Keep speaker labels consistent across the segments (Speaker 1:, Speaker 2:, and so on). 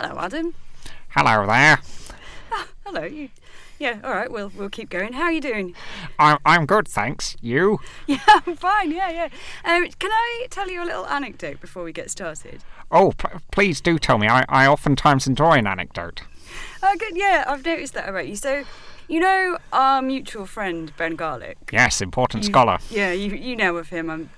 Speaker 1: Hello, Adam.
Speaker 2: Hello there.
Speaker 1: Hello. You. Yeah. All right. We'll we'll keep going. How are you doing?
Speaker 2: I'm, I'm good, thanks. You?
Speaker 1: Yeah, I'm fine. Yeah, yeah. Um, can I tell you a little anecdote before we get started?
Speaker 2: Oh, p- please do tell me. I, I oftentimes enjoy an anecdote.
Speaker 1: Oh, good. Yeah, I've noticed that about you. So, you know our mutual friend Ben Garlick.
Speaker 2: Yes, important
Speaker 1: You-
Speaker 2: scholar.
Speaker 1: Yeah, you you know of him. I'm.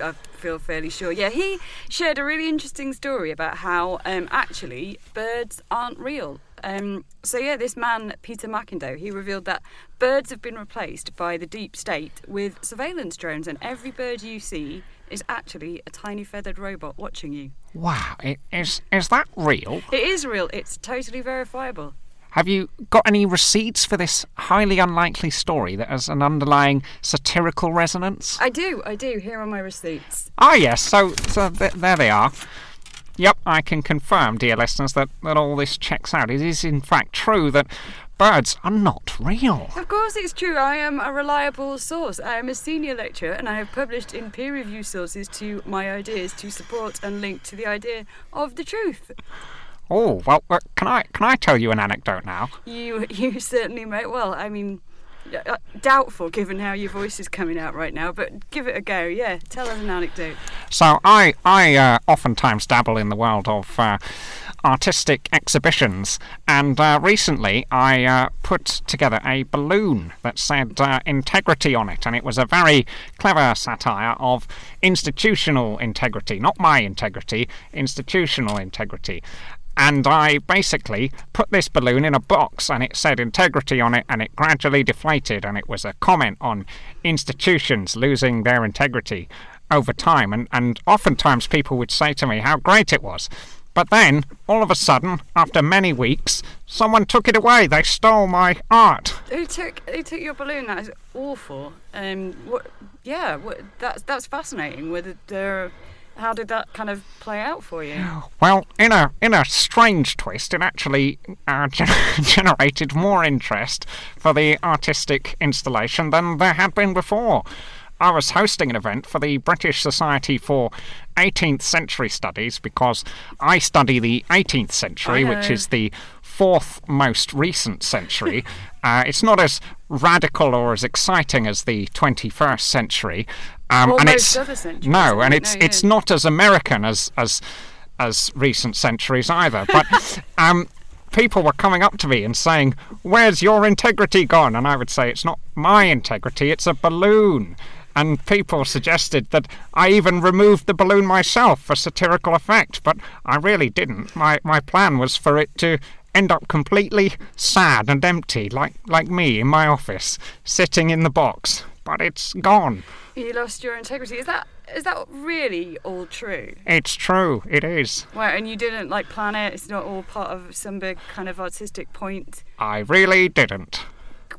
Speaker 1: I feel fairly sure. Yeah, he shared a really interesting story about how um, actually birds aren't real. Um, so yeah, this man Peter McIndoe, he revealed that birds have been replaced by the deep state with surveillance drones, and every bird you see is actually a tiny feathered robot watching you.
Speaker 2: Wow, is, is that real?
Speaker 1: It is real. It's totally verifiable.
Speaker 2: Have you got any receipts for this highly unlikely story that has an underlying satirical resonance?
Speaker 1: I do. I do. Here are my receipts.
Speaker 2: Ah, yes, so, so th- there they are. Yep, I can confirm, dear listeners, that, that all this checks out. It is, in fact, true that birds are not real.
Speaker 1: Of course, it's true. I am a reliable source. I am a senior lecturer, and I have published in peer-reviewed sources to my ideas to support and link to the idea of the truth.
Speaker 2: Oh, well, uh, can I can I tell you an anecdote now?
Speaker 1: You, you certainly may. Well, I mean, uh, doubtful given how your voice is coming out right now, but give it a go. Yeah, tell us an anecdote.
Speaker 2: So I I uh, oftentimes dabble in the world of uh, artistic exhibitions, and uh, recently I uh, put together a balloon that said uh, integrity on it, and it was a very clever satire of institutional integrity, not my integrity, institutional integrity. And I basically put this balloon in a box and it said integrity on it and it gradually deflated and it was a comment on institutions losing their integrity over time. And, and oftentimes people would say to me how great it was. But then, all of a sudden, after many weeks, someone took it away. They stole my art.
Speaker 1: Who took who took your balloon? That is awful. Um, what? Yeah, what, that's that's fascinating. Whether there, how did that kind of play out for you?
Speaker 2: Well, in a in a strange twist, it actually uh, gen- generated more interest for the artistic installation than there had been before. I was hosting an event for the British Society for 18th Century Studies because I study the 18th century, which is the fourth most recent century. uh, it's not as radical or as exciting as the 21st century. Um,
Speaker 1: Or
Speaker 2: and it's no, and it's
Speaker 1: No,
Speaker 2: it's not as American as as as recent centuries either. But um, people were coming up to me and saying, "Where's your integrity gone?" And I would say, "It's not my integrity; it's a balloon." And people suggested that I even removed the balloon myself for satirical effect, but I really didn't. My my plan was for it to end up completely sad and empty, like like me in my office, sitting in the box. But it's gone.
Speaker 1: You lost your integrity. Is that is that really all true?
Speaker 2: It's true. It is.
Speaker 1: Well, and you didn't like plan it. It's not all part of some big kind of artistic point.
Speaker 2: I really didn't.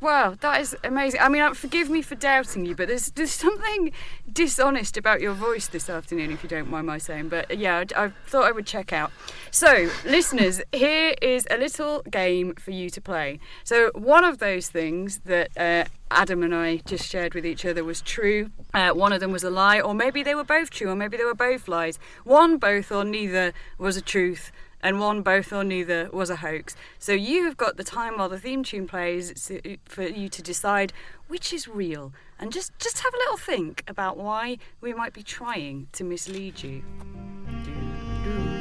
Speaker 1: Wow, that is amazing. I mean, uh, forgive me for doubting you, but there's there's something dishonest about your voice this afternoon, if you don't mind my saying. But uh, yeah, I, I thought I would check out. So, listeners, here is a little game for you to play. So, one of those things that uh, Adam and I just shared with each other was true. Uh, one of them was a lie, or maybe they were both true, or maybe they were both lies. One, both, or neither was a truth and one, both, or neither was a hoax. So you have got the time while the theme tune plays for you to decide which is real, and just just have a little think about why we might be trying to mislead you.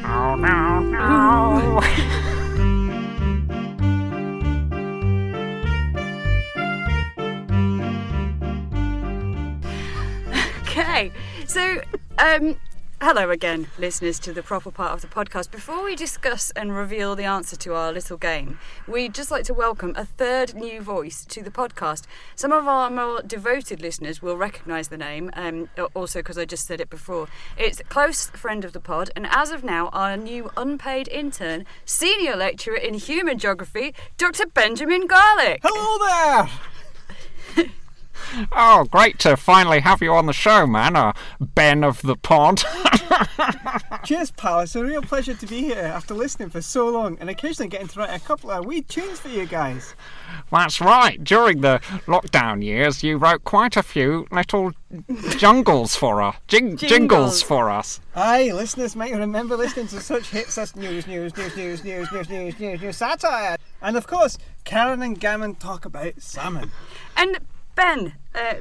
Speaker 2: Oh no, no.
Speaker 1: Okay, so um, hello again, listeners to the proper part of the podcast. Before we discuss and reveal the answer to our little game, we'd just like to welcome a third new voice to the podcast. Some of our more devoted listeners will recognise the name, um, also because I just said it before. It's a close friend of the pod, and as of now, our new unpaid intern, senior lecturer in human geography, Dr. Benjamin Garlick.
Speaker 3: Hello there!
Speaker 2: Oh, great to finally have you on the show, man. Uh, Ben of the pod.
Speaker 3: Cheers, pal. It's a real pleasure to be here after listening for so long and occasionally getting to write a couple of wee tunes for you guys.
Speaker 2: That's right. During the lockdown years, you wrote quite a few little jungles for us. Jing- jingles.
Speaker 1: Jingles.
Speaker 2: for us.
Speaker 3: Aye, listeners might remember listening to such hits as News, News, News, News, News, News, News, News, News, Satire. And of course, Karen and Gammon talk about salmon.
Speaker 1: And Ben, uh,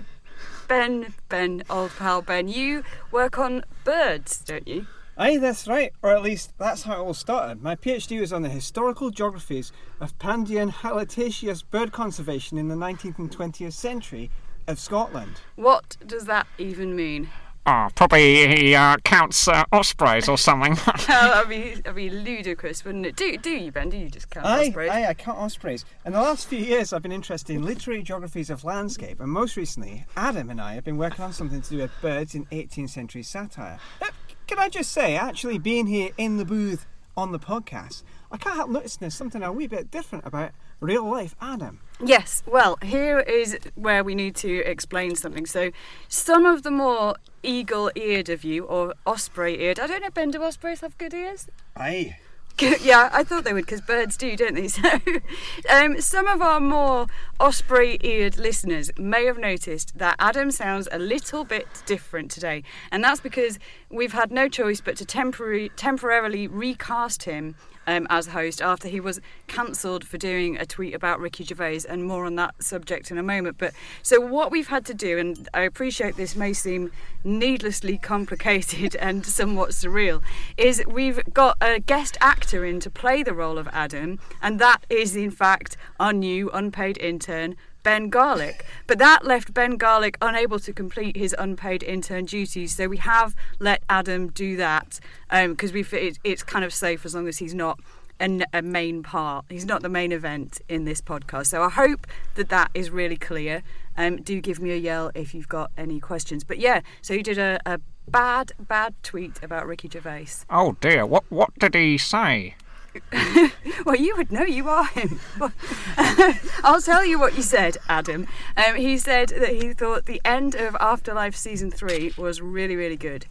Speaker 1: Ben, Ben, old pal Ben, you work on birds, don't you?
Speaker 3: Aye, that's right, or at least that's how it all started. My PhD was on the historical geographies of Pandion haliaetus bird conservation in the 19th and 20th century of Scotland.
Speaker 1: What does that even mean?
Speaker 2: Oh, probably he uh, counts uh, ospreys or something.
Speaker 1: Oh, that'd be that'd be ludicrous, wouldn't it? Do do you, Ben? Do you just count
Speaker 3: Aye,
Speaker 1: ospreys?
Speaker 3: I, I count ospreys. In the last few years, I've been interested in literary geographies of landscape, and most recently, Adam and I have been working on something to do with birds in 18th century satire. Now, can I just say, actually being here in the booth on the podcast, I can't help noticing there's something a wee bit different about real life Adam.
Speaker 1: Yes, well, here is where we need to explain something. So, some of the more eagle eared of you, or osprey eared, I don't know, Ben, do ospreys have good ears?
Speaker 3: Aye.
Speaker 1: yeah, I thought they would because birds do, don't they? So, um, some of our more osprey eared listeners may have noticed that Adam sounds a little bit different today, and that's because we've had no choice but to temporary, temporarily recast him. Um, as host, after he was cancelled for doing a tweet about Ricky Gervais, and more on that subject in a moment. But so, what we've had to do, and I appreciate this may seem needlessly complicated and somewhat surreal, is we've got a guest actor in to play the role of Adam, and that is in fact our new unpaid intern. Ben Garlick, but that left Ben Garlick unable to complete his unpaid intern duties. So we have let Adam do that because we it, it's kind of safe as long as he's not a, a main part. He's not the main event in this podcast. So I hope that that is really clear. Um, do give me a yell if you've got any questions. But yeah, so you did a, a bad, bad tweet about Ricky Gervais.
Speaker 2: oh dear, what what did he say?
Speaker 1: Well, you would know, you are him. I'll tell you what you said, Adam. Um, he said that he thought the end of Afterlife season three was really, really good.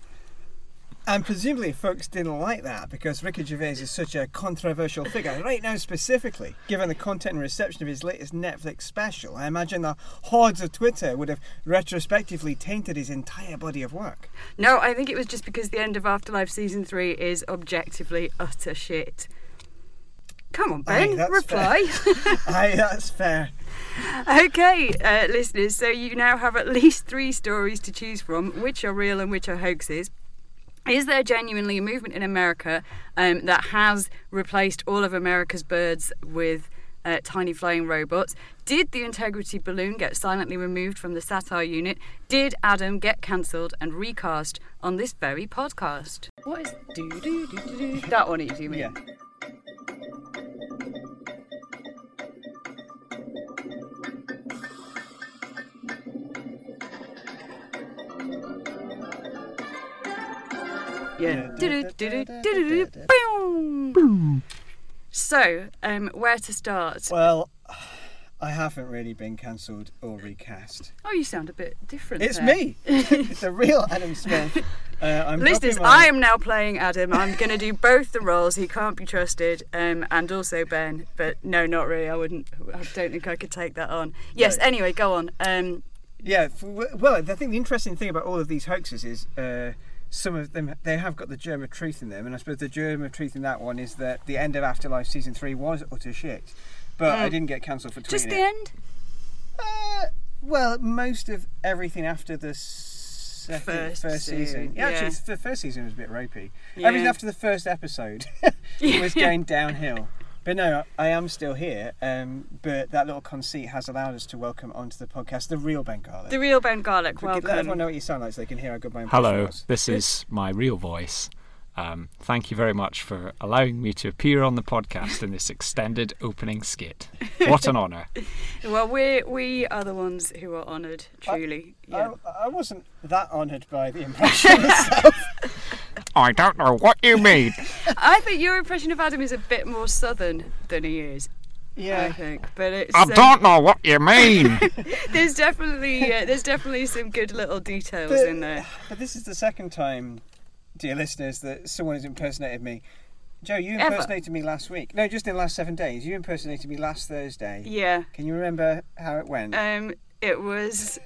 Speaker 3: And presumably, folks didn't like that because Ricky Gervais is such a controversial figure. Right now, specifically, given the content and reception of his latest Netflix special, I imagine the hordes of Twitter would have retrospectively tainted his entire body of work.
Speaker 1: No, I think it was just because the end of Afterlife season three is objectively utter shit. Come on,
Speaker 3: Aye,
Speaker 1: Ben,
Speaker 3: that's
Speaker 1: reply.
Speaker 3: Aye, that's fair.
Speaker 1: okay, uh, listeners, so you now have at least three stories to choose from, which are real and which are hoaxes. Is there genuinely a movement in America um, that has replaced all of America's birds with uh, tiny flying robots? Did the integrity balloon get silently removed from the satire unit? Did Adam get cancelled and recast on this very podcast? What is do do do do do? That one, you mean?
Speaker 3: Yeah.
Speaker 1: Yeah. So, um, where to start?
Speaker 3: Well, I haven't really been cancelled or recast.
Speaker 1: Oh, you sound a bit different.
Speaker 3: It's
Speaker 1: there.
Speaker 3: me. it's a real Adam Smith. Uh, I'm
Speaker 1: Listeners,
Speaker 3: my-
Speaker 1: I am now playing Adam. I'm going to do both the roles. He can't be trusted, um, and also Ben. But no, not really. I wouldn't. I don't think I could take that on. Yes.
Speaker 3: Right.
Speaker 1: Anyway, go on. Um,
Speaker 3: Yeah, f- w- well, I think the interesting thing about all of these hoaxes is uh, some of them they have got the germ of truth in them, and I suppose the germ of truth in that one is that the end of Afterlife season three was utter shit, but I
Speaker 1: Mm.
Speaker 3: didn't get cancelled for tweeting
Speaker 1: just the
Speaker 3: it.
Speaker 1: end.
Speaker 3: Uh, well, most of everything after the second,
Speaker 1: First
Speaker 3: first, season.
Speaker 1: season,
Speaker 3: Yeah,
Speaker 1: yeah.
Speaker 3: actually, the first season was a bit ropey.
Speaker 1: Yeah.
Speaker 3: Everything after the first episode was going downhill. But no, I am still here. Um, but that little conceit has allowed us to welcome onto the podcast the real Ben Garlick.
Speaker 1: The real Ben Garlick.
Speaker 3: Let everyone know what you sound like so they can hear how good my impression
Speaker 4: Hello,
Speaker 3: was.
Speaker 4: this is my real voice. Um, thank you very much for allowing me to appear on the podcast in this extended opening skit. What an honour.
Speaker 1: Well, we we are the ones who are honoured. Truly. Yeah.
Speaker 3: I, I wasn't that honoured by the impression itself.
Speaker 2: I don't know what you mean.
Speaker 1: I think your impression of Adam is a bit more southern than he is.
Speaker 3: Yeah, I
Speaker 1: think. But it's
Speaker 2: I
Speaker 1: um,
Speaker 2: don't know what you mean.
Speaker 1: there's definitely uh, there's definitely some good little details
Speaker 3: But-
Speaker 1: in there.
Speaker 3: But this is the second time, dear listeners, that someone has impersonated me. Joe, you
Speaker 1: Ever?
Speaker 3: impersonated me last week. No, just in the last seven days. You impersonated me last Thursday.
Speaker 1: Yeah.
Speaker 3: Can you remember how it went?
Speaker 1: Um, it was,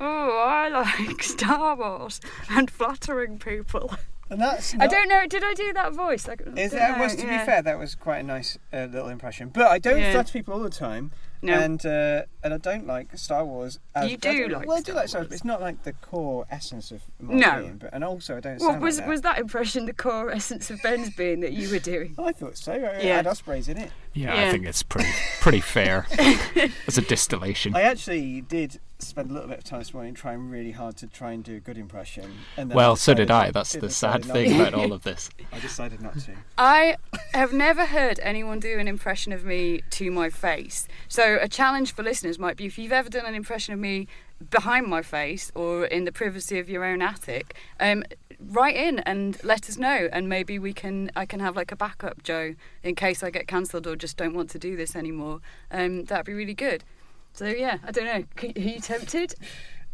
Speaker 1: oh, I like Star Wars and flattering people.
Speaker 3: And that's
Speaker 1: I don't know. Did I do that voice? Like,
Speaker 3: Is that
Speaker 1: know,
Speaker 3: was to
Speaker 1: yeah.
Speaker 3: be fair, that was quite a nice uh, little impression. But I don't
Speaker 1: Yeah.
Speaker 3: flatter people all the time,
Speaker 1: No.
Speaker 3: and uh, and I don't like Star Wars. As,
Speaker 1: You do like
Speaker 3: well, I do like Star Wars,
Speaker 1: Wars.
Speaker 3: but it's not like the core essence of my
Speaker 1: No.
Speaker 3: being. But and also I don't
Speaker 1: Well, was
Speaker 3: like that.
Speaker 1: was that impression the core essence of Ben's being that you were doing?
Speaker 3: I thought so. I
Speaker 1: Yeah.
Speaker 3: had Ospreys in it.
Speaker 4: Yeah,
Speaker 1: Yeah.
Speaker 4: I think it's pretty pretty fair as a distillation.
Speaker 3: I actually did spend a little bit of time this morning trying really hard to try and do a good impression. And then
Speaker 4: Well, so did I. That's the sad thing about all of this.
Speaker 3: I decided not to.
Speaker 1: I have never heard anyone do an impression of me to my face. So a challenge for listeners might be if you've ever done an impression of me behind my face or in the privacy of your own attic, um, write in and let us know, and maybe we can I can have like a backup, Joe, in case I get cancelled or just don't want to do this anymore. Um, that'd be really good. So yeah, I don't know. Are you tempted?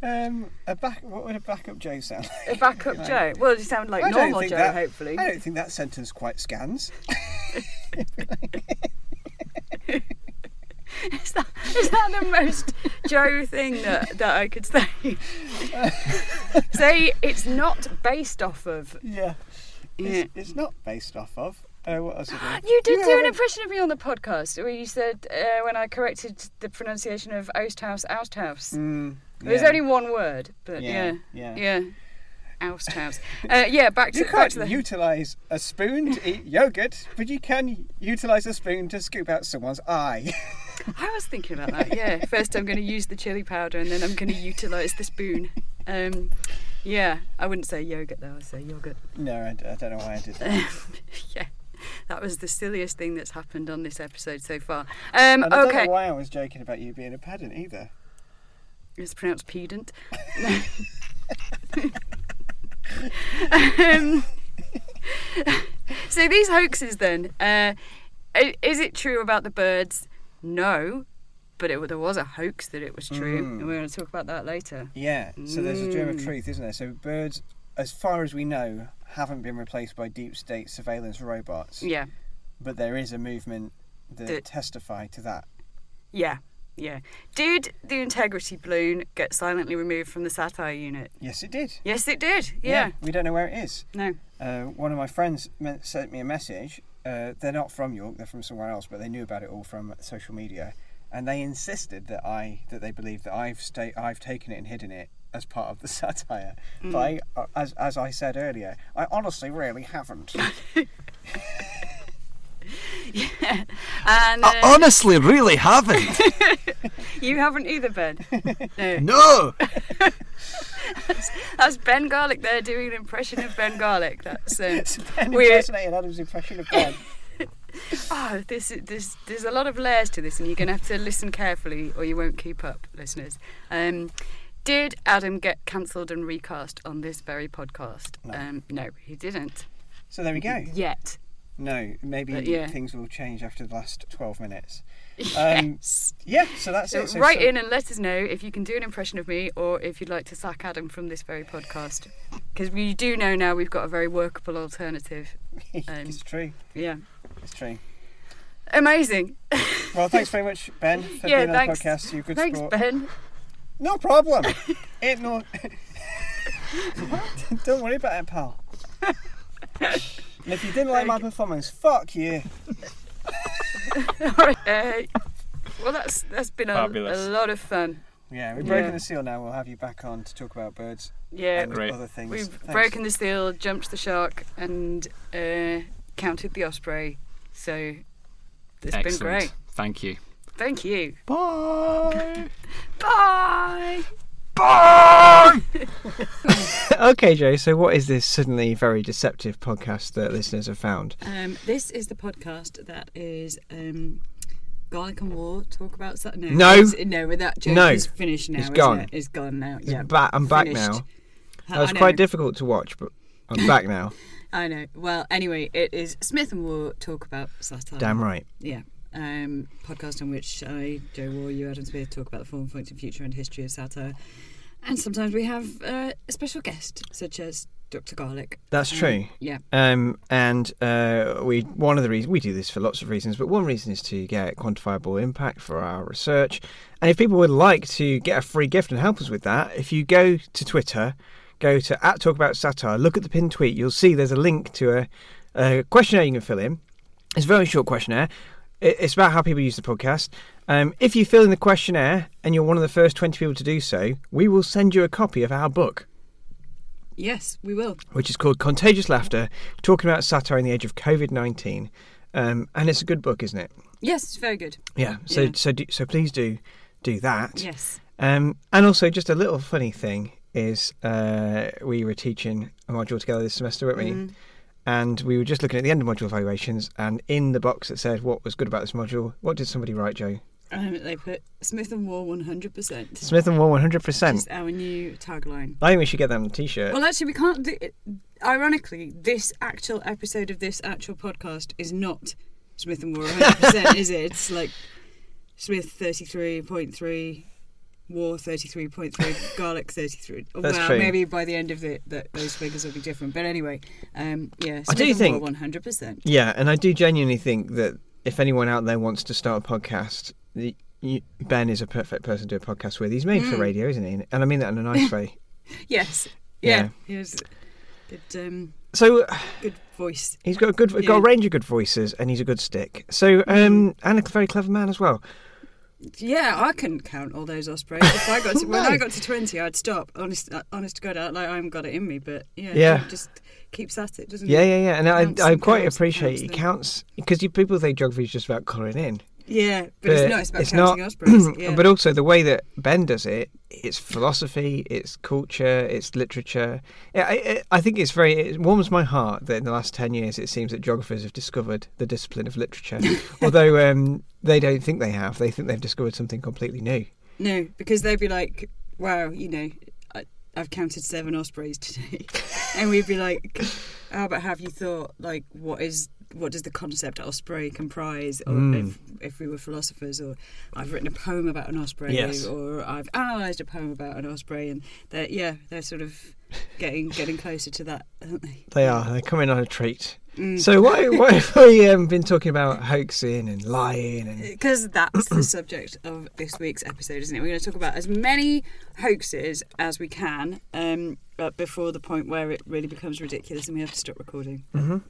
Speaker 3: Um, a back. What would a backup Joe sound? like?
Speaker 1: A backup Joe? Well, you sound like normal Joe,
Speaker 3: that-
Speaker 1: hopefully.
Speaker 3: I don't think that sentence quite scans.
Speaker 1: Is that, is that the most Joe thing that, that I could say? say it's not based off of.
Speaker 3: Yeah.
Speaker 1: Yeah.
Speaker 3: It's, it's not based off of. Uh, what else?
Speaker 1: You did do an impression of me on the podcast where you said uh, when I corrected the pronunciation of Oasthouse, Ousthouse.
Speaker 3: Mm,
Speaker 1: There's only one word, but yeah,
Speaker 3: yeah.
Speaker 1: yeah, Ousthouse. Uh, yeah, back to
Speaker 3: You
Speaker 1: back
Speaker 3: can't
Speaker 1: the.
Speaker 3: utilise a spoon to eat yogurt, but you can utilise a spoon to scoop out someone's eye.
Speaker 1: I was thinking about that. Yeah, first I'm going to use the chili powder, and then I'm going to utilise the spoon. Um, yeah, I wouldn't say yogurt though. I'd say yogurt.
Speaker 3: no, I, I don't know why I did that.
Speaker 1: yeah, that was the silliest thing that's happened on this episode so far. Um,
Speaker 3: And I don't
Speaker 1: okay,
Speaker 3: know why I was joking about you being a pedant either.
Speaker 1: it's pronounced pedant. um, so these hoaxes, then, uh, is it true about the birds? No, but it, there was a hoax that it was true,
Speaker 3: Mm.
Speaker 1: and we're going to talk about that later.
Speaker 3: Yeah, so there's a germ of
Speaker 1: Mm.
Speaker 3: truth, isn't there? So birds, as far as we know, haven't been replaced by deep state surveillance robots,
Speaker 1: Yeah,
Speaker 3: but there is a movement that
Speaker 1: That-
Speaker 3: testify to that.
Speaker 1: yeah, yeah. Did the integrity balloon get silently removed from the satire unit?
Speaker 3: Yes, it did.
Speaker 1: Yes, it did. Yeah.
Speaker 3: we don't know where it is.
Speaker 1: No.
Speaker 3: Uh, one of my friends sent me a message. Uh, they're not from York; they're from somewhere else, but they knew about it all from social media, and they insisted that I that they believe that I've sta- I've taken it and hidden it as part of the satire.
Speaker 1: Mm.
Speaker 3: But I, uh, as as I said earlier, I honestly really haven't.
Speaker 1: And uh,
Speaker 4: I honestly really haven't.
Speaker 1: you haven't either, Ben. No.
Speaker 4: no.
Speaker 1: That's Ben Garlick there doing an impression of Ben Garlick. That's um,
Speaker 3: It's Ben impersonating Adam's impression of Ben.
Speaker 1: oh, this this. There's a lot of layers to this, and you're gonna have to listen carefully, or you won't keep up, listeners. Um, did Adam get cancelled and recast on this very podcast?
Speaker 3: No.
Speaker 1: Um, no, he didn't
Speaker 3: So there we go.
Speaker 1: yet.
Speaker 3: No, maybe
Speaker 1: But yeah.
Speaker 3: things will change after the last twelve minutes. Um,
Speaker 1: yes.
Speaker 3: Yeah, so that's
Speaker 1: So
Speaker 3: it. So
Speaker 1: write
Speaker 3: so-
Speaker 1: in and let us know if you can do an impression of me or if you'd like to sack Adam from this very podcast. Because we do know now we've got a very workable alternative. Um,
Speaker 3: it's true.
Speaker 1: Yeah.
Speaker 3: It's true.
Speaker 1: Amazing.
Speaker 3: Well, thanks very much, Ben, for
Speaker 1: Yeah,
Speaker 3: being on the podcast. You're a good
Speaker 1: Thanks,
Speaker 3: sport.
Speaker 1: Ben.
Speaker 3: No problem. Ain't no. Don't worry about it, pal. And if you didn't like my performance, fuck you.
Speaker 1: Alright, uh, well, that's that's been a,
Speaker 4: Fabulous.
Speaker 1: a lot of fun.
Speaker 3: Yeah, we've breaking
Speaker 1: Yeah.
Speaker 3: the seal now. We'll have you back on to talk about birds
Speaker 1: Yeah,
Speaker 3: and
Speaker 4: Great.
Speaker 3: other things.
Speaker 1: we've
Speaker 3: Thanks.
Speaker 1: broken the seal, jumped the shark, and uh, counted the osprey. So it's
Speaker 4: Excellent.
Speaker 1: been great.
Speaker 4: Thank you.
Speaker 1: Thank you.
Speaker 4: Bye.
Speaker 1: Bye.
Speaker 4: Bye.
Speaker 3: okay, Jay, So, what is this suddenly very deceptive podcast that listeners have found?
Speaker 1: Um, this is the podcast that is um, Garlick and War. Talk about that. No,
Speaker 3: No.
Speaker 1: it's- no. With that joke
Speaker 3: No.
Speaker 1: is finished now.
Speaker 3: It's
Speaker 1: isn't
Speaker 3: gone.
Speaker 1: It? It's gone now.
Speaker 3: It's
Speaker 1: Yeah,
Speaker 3: ba- I'm back
Speaker 1: finished.
Speaker 3: now.
Speaker 1: I
Speaker 3: That was
Speaker 1: know.
Speaker 3: quite difficult to watch, but I'm back now.
Speaker 1: I know. Well, anyway, it is Smith and War. Talk about satire.
Speaker 3: Damn right.
Speaker 1: Yeah. Um, podcast in which I, Joe War, you, Adam Smith, talk about the form, function, future, and history of satire. And sometimes we have uh, a special guest, such as Dr. Garlick.
Speaker 3: That's
Speaker 1: Um,
Speaker 3: true.
Speaker 1: Yeah.
Speaker 3: Um, and uh, we one of the reasons we do this for lots of reasons, but one reason is to get quantifiable impact for our research. And if people would like to get a free gift and help us with that, if you go to Twitter, go to at Talk About Satire, look at the pinned tweet, you'll see there's a link to a, a questionnaire you can fill in. It's a very short questionnaire. It- It's about how people use the podcast. Um, if you fill in the questionnaire and you're one of the first 20 people to do so, we will send you a copy of our book
Speaker 1: Yes, we will.
Speaker 3: which is called Contagious Laughter, talking about satire in the age of COVID nineteen. Um, and it's a good book, isn't it?
Speaker 1: Yes, it's very good.
Speaker 3: Yeah. So
Speaker 1: Yeah.
Speaker 3: so do, so please do do that.
Speaker 1: Yes.
Speaker 3: Um, and also just a little funny thing is uh, we were teaching a module together this semester, weren't we?
Speaker 1: Mm.
Speaker 3: And we were just looking at the end of module evaluations, and in the box that said what was good about this module, what did somebody write, Joe?
Speaker 1: Um, they put Smith and War 100%.
Speaker 3: Smith and hundred percent.
Speaker 1: Just our new tagline.
Speaker 3: I think we should get that on a t-shirt.
Speaker 1: Well, actually, we can't do it. Ironically, this actual episode of this actual podcast is not Smith and War 100%, is it? It's like Smith 33.3, War 33.3, Garlick 33.
Speaker 3: That's
Speaker 1: well,
Speaker 3: true.
Speaker 1: maybe by the end of it, that those figures will be different. But anyway, um, yeah,
Speaker 3: I do think-
Speaker 1: War 100%.
Speaker 3: Yeah, and I do genuinely think that if anyone out there wants to start a podcast, the, you, Ben is a perfect person to do a podcast with. He's made for
Speaker 1: Mm.
Speaker 3: radio, isn't he? And I mean that in a nice way.
Speaker 1: Yes.
Speaker 3: Yeah.
Speaker 1: Yeah. Good, um,
Speaker 3: So
Speaker 1: good voice.
Speaker 3: he's got a good, got a
Speaker 1: Mm.
Speaker 3: range of good voices, and he's a good stick. So um, and a very clever man as well.
Speaker 1: Yeah, I couldn't count all those ospreys. If I got to, when
Speaker 3: No.
Speaker 1: I got to twenty, I'd stop. Honest, uh, honest to God, I, like I haven't got it in me, but yeah,
Speaker 3: Yeah.
Speaker 1: it just keeps at it, doesn't
Speaker 3: Yeah,
Speaker 1: it?
Speaker 3: yeah, yeah. yeah. And I, I quite
Speaker 1: counts
Speaker 3: appreciate
Speaker 1: counts
Speaker 3: he counts because you, people think geography is just about colouring in.
Speaker 1: Yeah, but, it's not. It's about
Speaker 3: it's
Speaker 1: counting
Speaker 3: not-
Speaker 1: ospreys. Yeah.
Speaker 3: But also the way that Ben does it, it's philosophy, it's culture, it's literature. Yeah, I, I- I think it's very. It warms my heart that in the last ten years it seems that geographers have discovered the discipline of literature, although um, they don't think they have. They think they've discovered something completely new.
Speaker 1: no, because they'd be like, "Wow, you know, I, I've counted seven ospreys today," and we'd be like, "How about have you thought like what is?" What does the concept osprey comprise? Or
Speaker 3: Mm.
Speaker 1: if, if we were philosophers, or I've written a poem about an osprey,
Speaker 3: Yes.
Speaker 1: or I've analysed a poem about an osprey, and they're yeah, they're sort of getting getting closer to that, aren't they?
Speaker 3: They are. They're coming on a treat.
Speaker 1: Mm.
Speaker 3: So why why have we um, been talking about hoaxing and lying and
Speaker 1: Because that's the subject of this week's episode, isn't it? We're going to talk about as many hoaxes as we can, um, but before the point where it really becomes ridiculous and we have to stop recording.
Speaker 3: Mhm.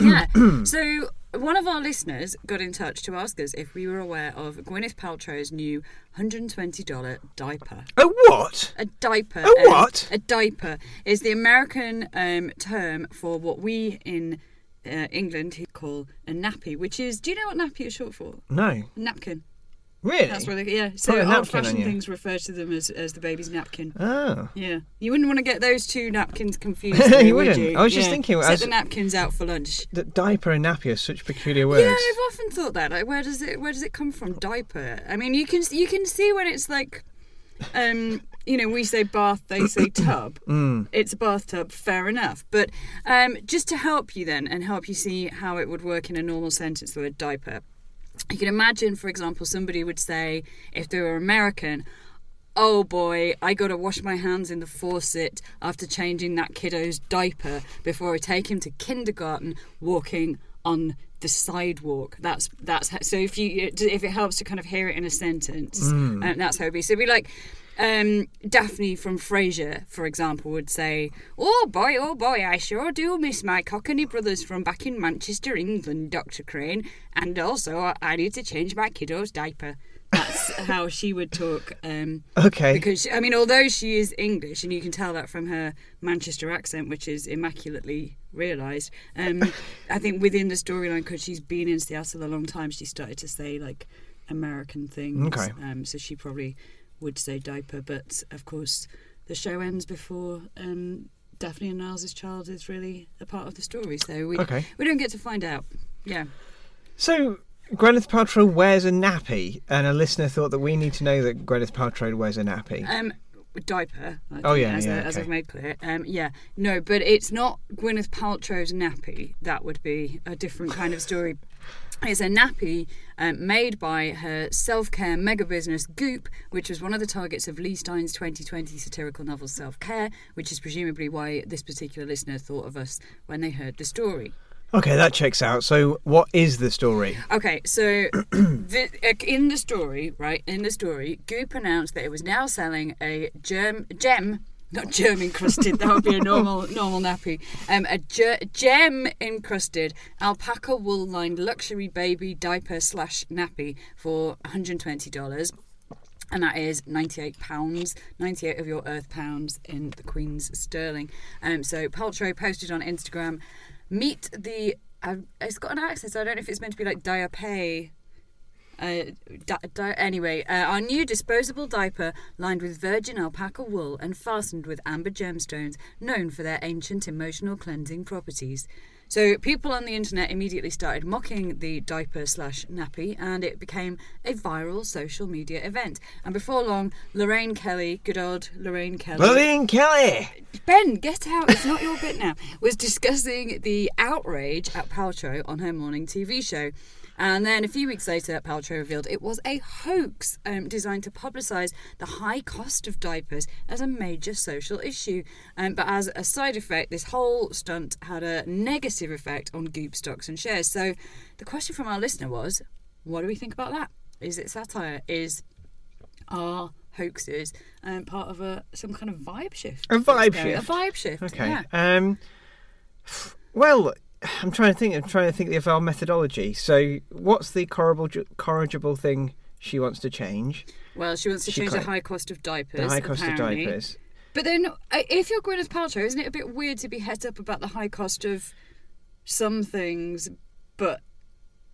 Speaker 1: Yeah. So one of our listeners got in touch to ask us if we were aware of Gwyneth Paltrow's new $120 diaper.
Speaker 3: a what?
Speaker 1: A diaper.
Speaker 3: A
Speaker 1: um,
Speaker 3: what?
Speaker 1: A diaper is the American um, term for what we in uh, England call a nappy, which is. Do you know what nappy is short for?
Speaker 3: No,
Speaker 1: napkin.
Speaker 3: Really.
Speaker 1: That's what they. Yeah. So
Speaker 3: Put a napkin on
Speaker 1: old-fashioned things refer to them as, as the baby's napkin.
Speaker 3: Oh.
Speaker 1: Yeah. You wouldn't want to get those two napkins confused.
Speaker 3: You
Speaker 1: though, would
Speaker 3: wouldn't.
Speaker 1: you?
Speaker 3: I was just thinking,
Speaker 1: Set
Speaker 3: as-
Speaker 1: the napkins out for lunch.
Speaker 3: The diaper and nappy are such peculiar words.
Speaker 1: Yeah, I've often thought that. Like, where does it where does it come from? Diaper. I mean, you can you can see when it's like, um, you know, we say bath, they say tub.
Speaker 3: Mm.
Speaker 1: It's a bathtub, fair enough. But um, just to help you then and help you see how it would work in a normal sentence, the word diaper. You can imagine, for example, somebody would say, if they were American, oh boy, I gotta wash my hands in the faucet after changing that kiddo's diaper before I take him to kindergarten walking on the sidewalk. That's that's how, so if you if it helps to kind of hear it in a sentence, um, that's how it'd be. So it'd be like. Um, Daphne from Frasier, for example, would say, "Oh boy, oh boy, I sure do miss my Cockney brothers from back in Manchester, England, Doctor Crane, and also I- need to change my kiddo's diaper." That's how she would talk. Um,
Speaker 3: Okay.
Speaker 1: because I mean, although she is English, and you can tell that from her Manchester accent, which is immaculately realised. Um, I think within the storyline, because she's been in Seattle a long time, she started to say like American things.
Speaker 3: Okay.
Speaker 1: Um, so she probably would say diaper, but of course, the show ends before um, Daphne and Niles' child is really a part of the story. So we
Speaker 3: Okay.
Speaker 1: we don't get to find out. Yeah.
Speaker 3: So Gwyneth Paltrow wears a nappy, and a listener thought that we need to know that Gwyneth Paltrow wears a nappy.
Speaker 1: Um, diaper. I
Speaker 3: Oh, yeah,
Speaker 1: as,
Speaker 3: yeah,
Speaker 1: as
Speaker 3: okay.
Speaker 1: I've made clear. Um, yeah, no, but it's not Gwyneth Paltrow's nappy. That would be a different kind of story. It's a nappy um, made by her self care mega business Goop, which was one of the targets of Leigh Stein's 2020 satirical novel Self Care, which is presumably why this particular listener thought of us when they heard the story.
Speaker 3: Okay, that checks out. So, what is the story?
Speaker 1: Okay, so the, uh, in the story, right, in the story, Goop announced that it was now selling a germ, gem, not germ encrusted, that would be a normal normal nappy, um, a ger, gem encrusted alpaca wool lined luxury baby diaper slash nappy for $120. And that is ninety-eight pounds, ninety-eight of your Earth pounds in the Queen's sterling. Um, so Paltrow posted on Instagram, meet the. Uh, it's got an accent, I don't know if it's meant to be like diape. Uh, di- di- anyway, uh, our new disposable diaper lined with virgin alpaca wool and fastened with amber gemstones, known for their ancient emotional cleansing properties. So people on the internet immediately started mocking the diaper slash nappy, and it became a viral social media event. And before long, Lorraine Kelly, good old Lorraine Kelly,
Speaker 3: Lorraine Kelly!
Speaker 1: Ben, get out! It's not your bit now. Was discussing the outrage at Paltrow on her morning TV show. And then a few weeks later, Paltrow revealed it was a hoax um, designed to publicise the high cost of diapers as a major social issue. Um, but as a side effect, this whole stunt had a negative effect on Goop stocks and shares. So the question from our listener was what do we think about that? Is it satire? Is are hoaxes um, part of a some kind of vibe shift?
Speaker 3: A vibe shift.
Speaker 1: A vibe shift.
Speaker 3: Okay.
Speaker 1: Yeah.
Speaker 3: Um, well, I'm trying to think. I'm trying to think of our methodology. So, what's the corrigible, corrigible thing she wants to change?
Speaker 1: Well, she wants to
Speaker 3: She
Speaker 1: change the high cost of diapers.
Speaker 3: The high cost
Speaker 1: apparently.
Speaker 3: of diapers.
Speaker 1: But then, uh, if you're Gwyneth Paltrow, isn't it a bit weird to be het up about the high cost of some things, but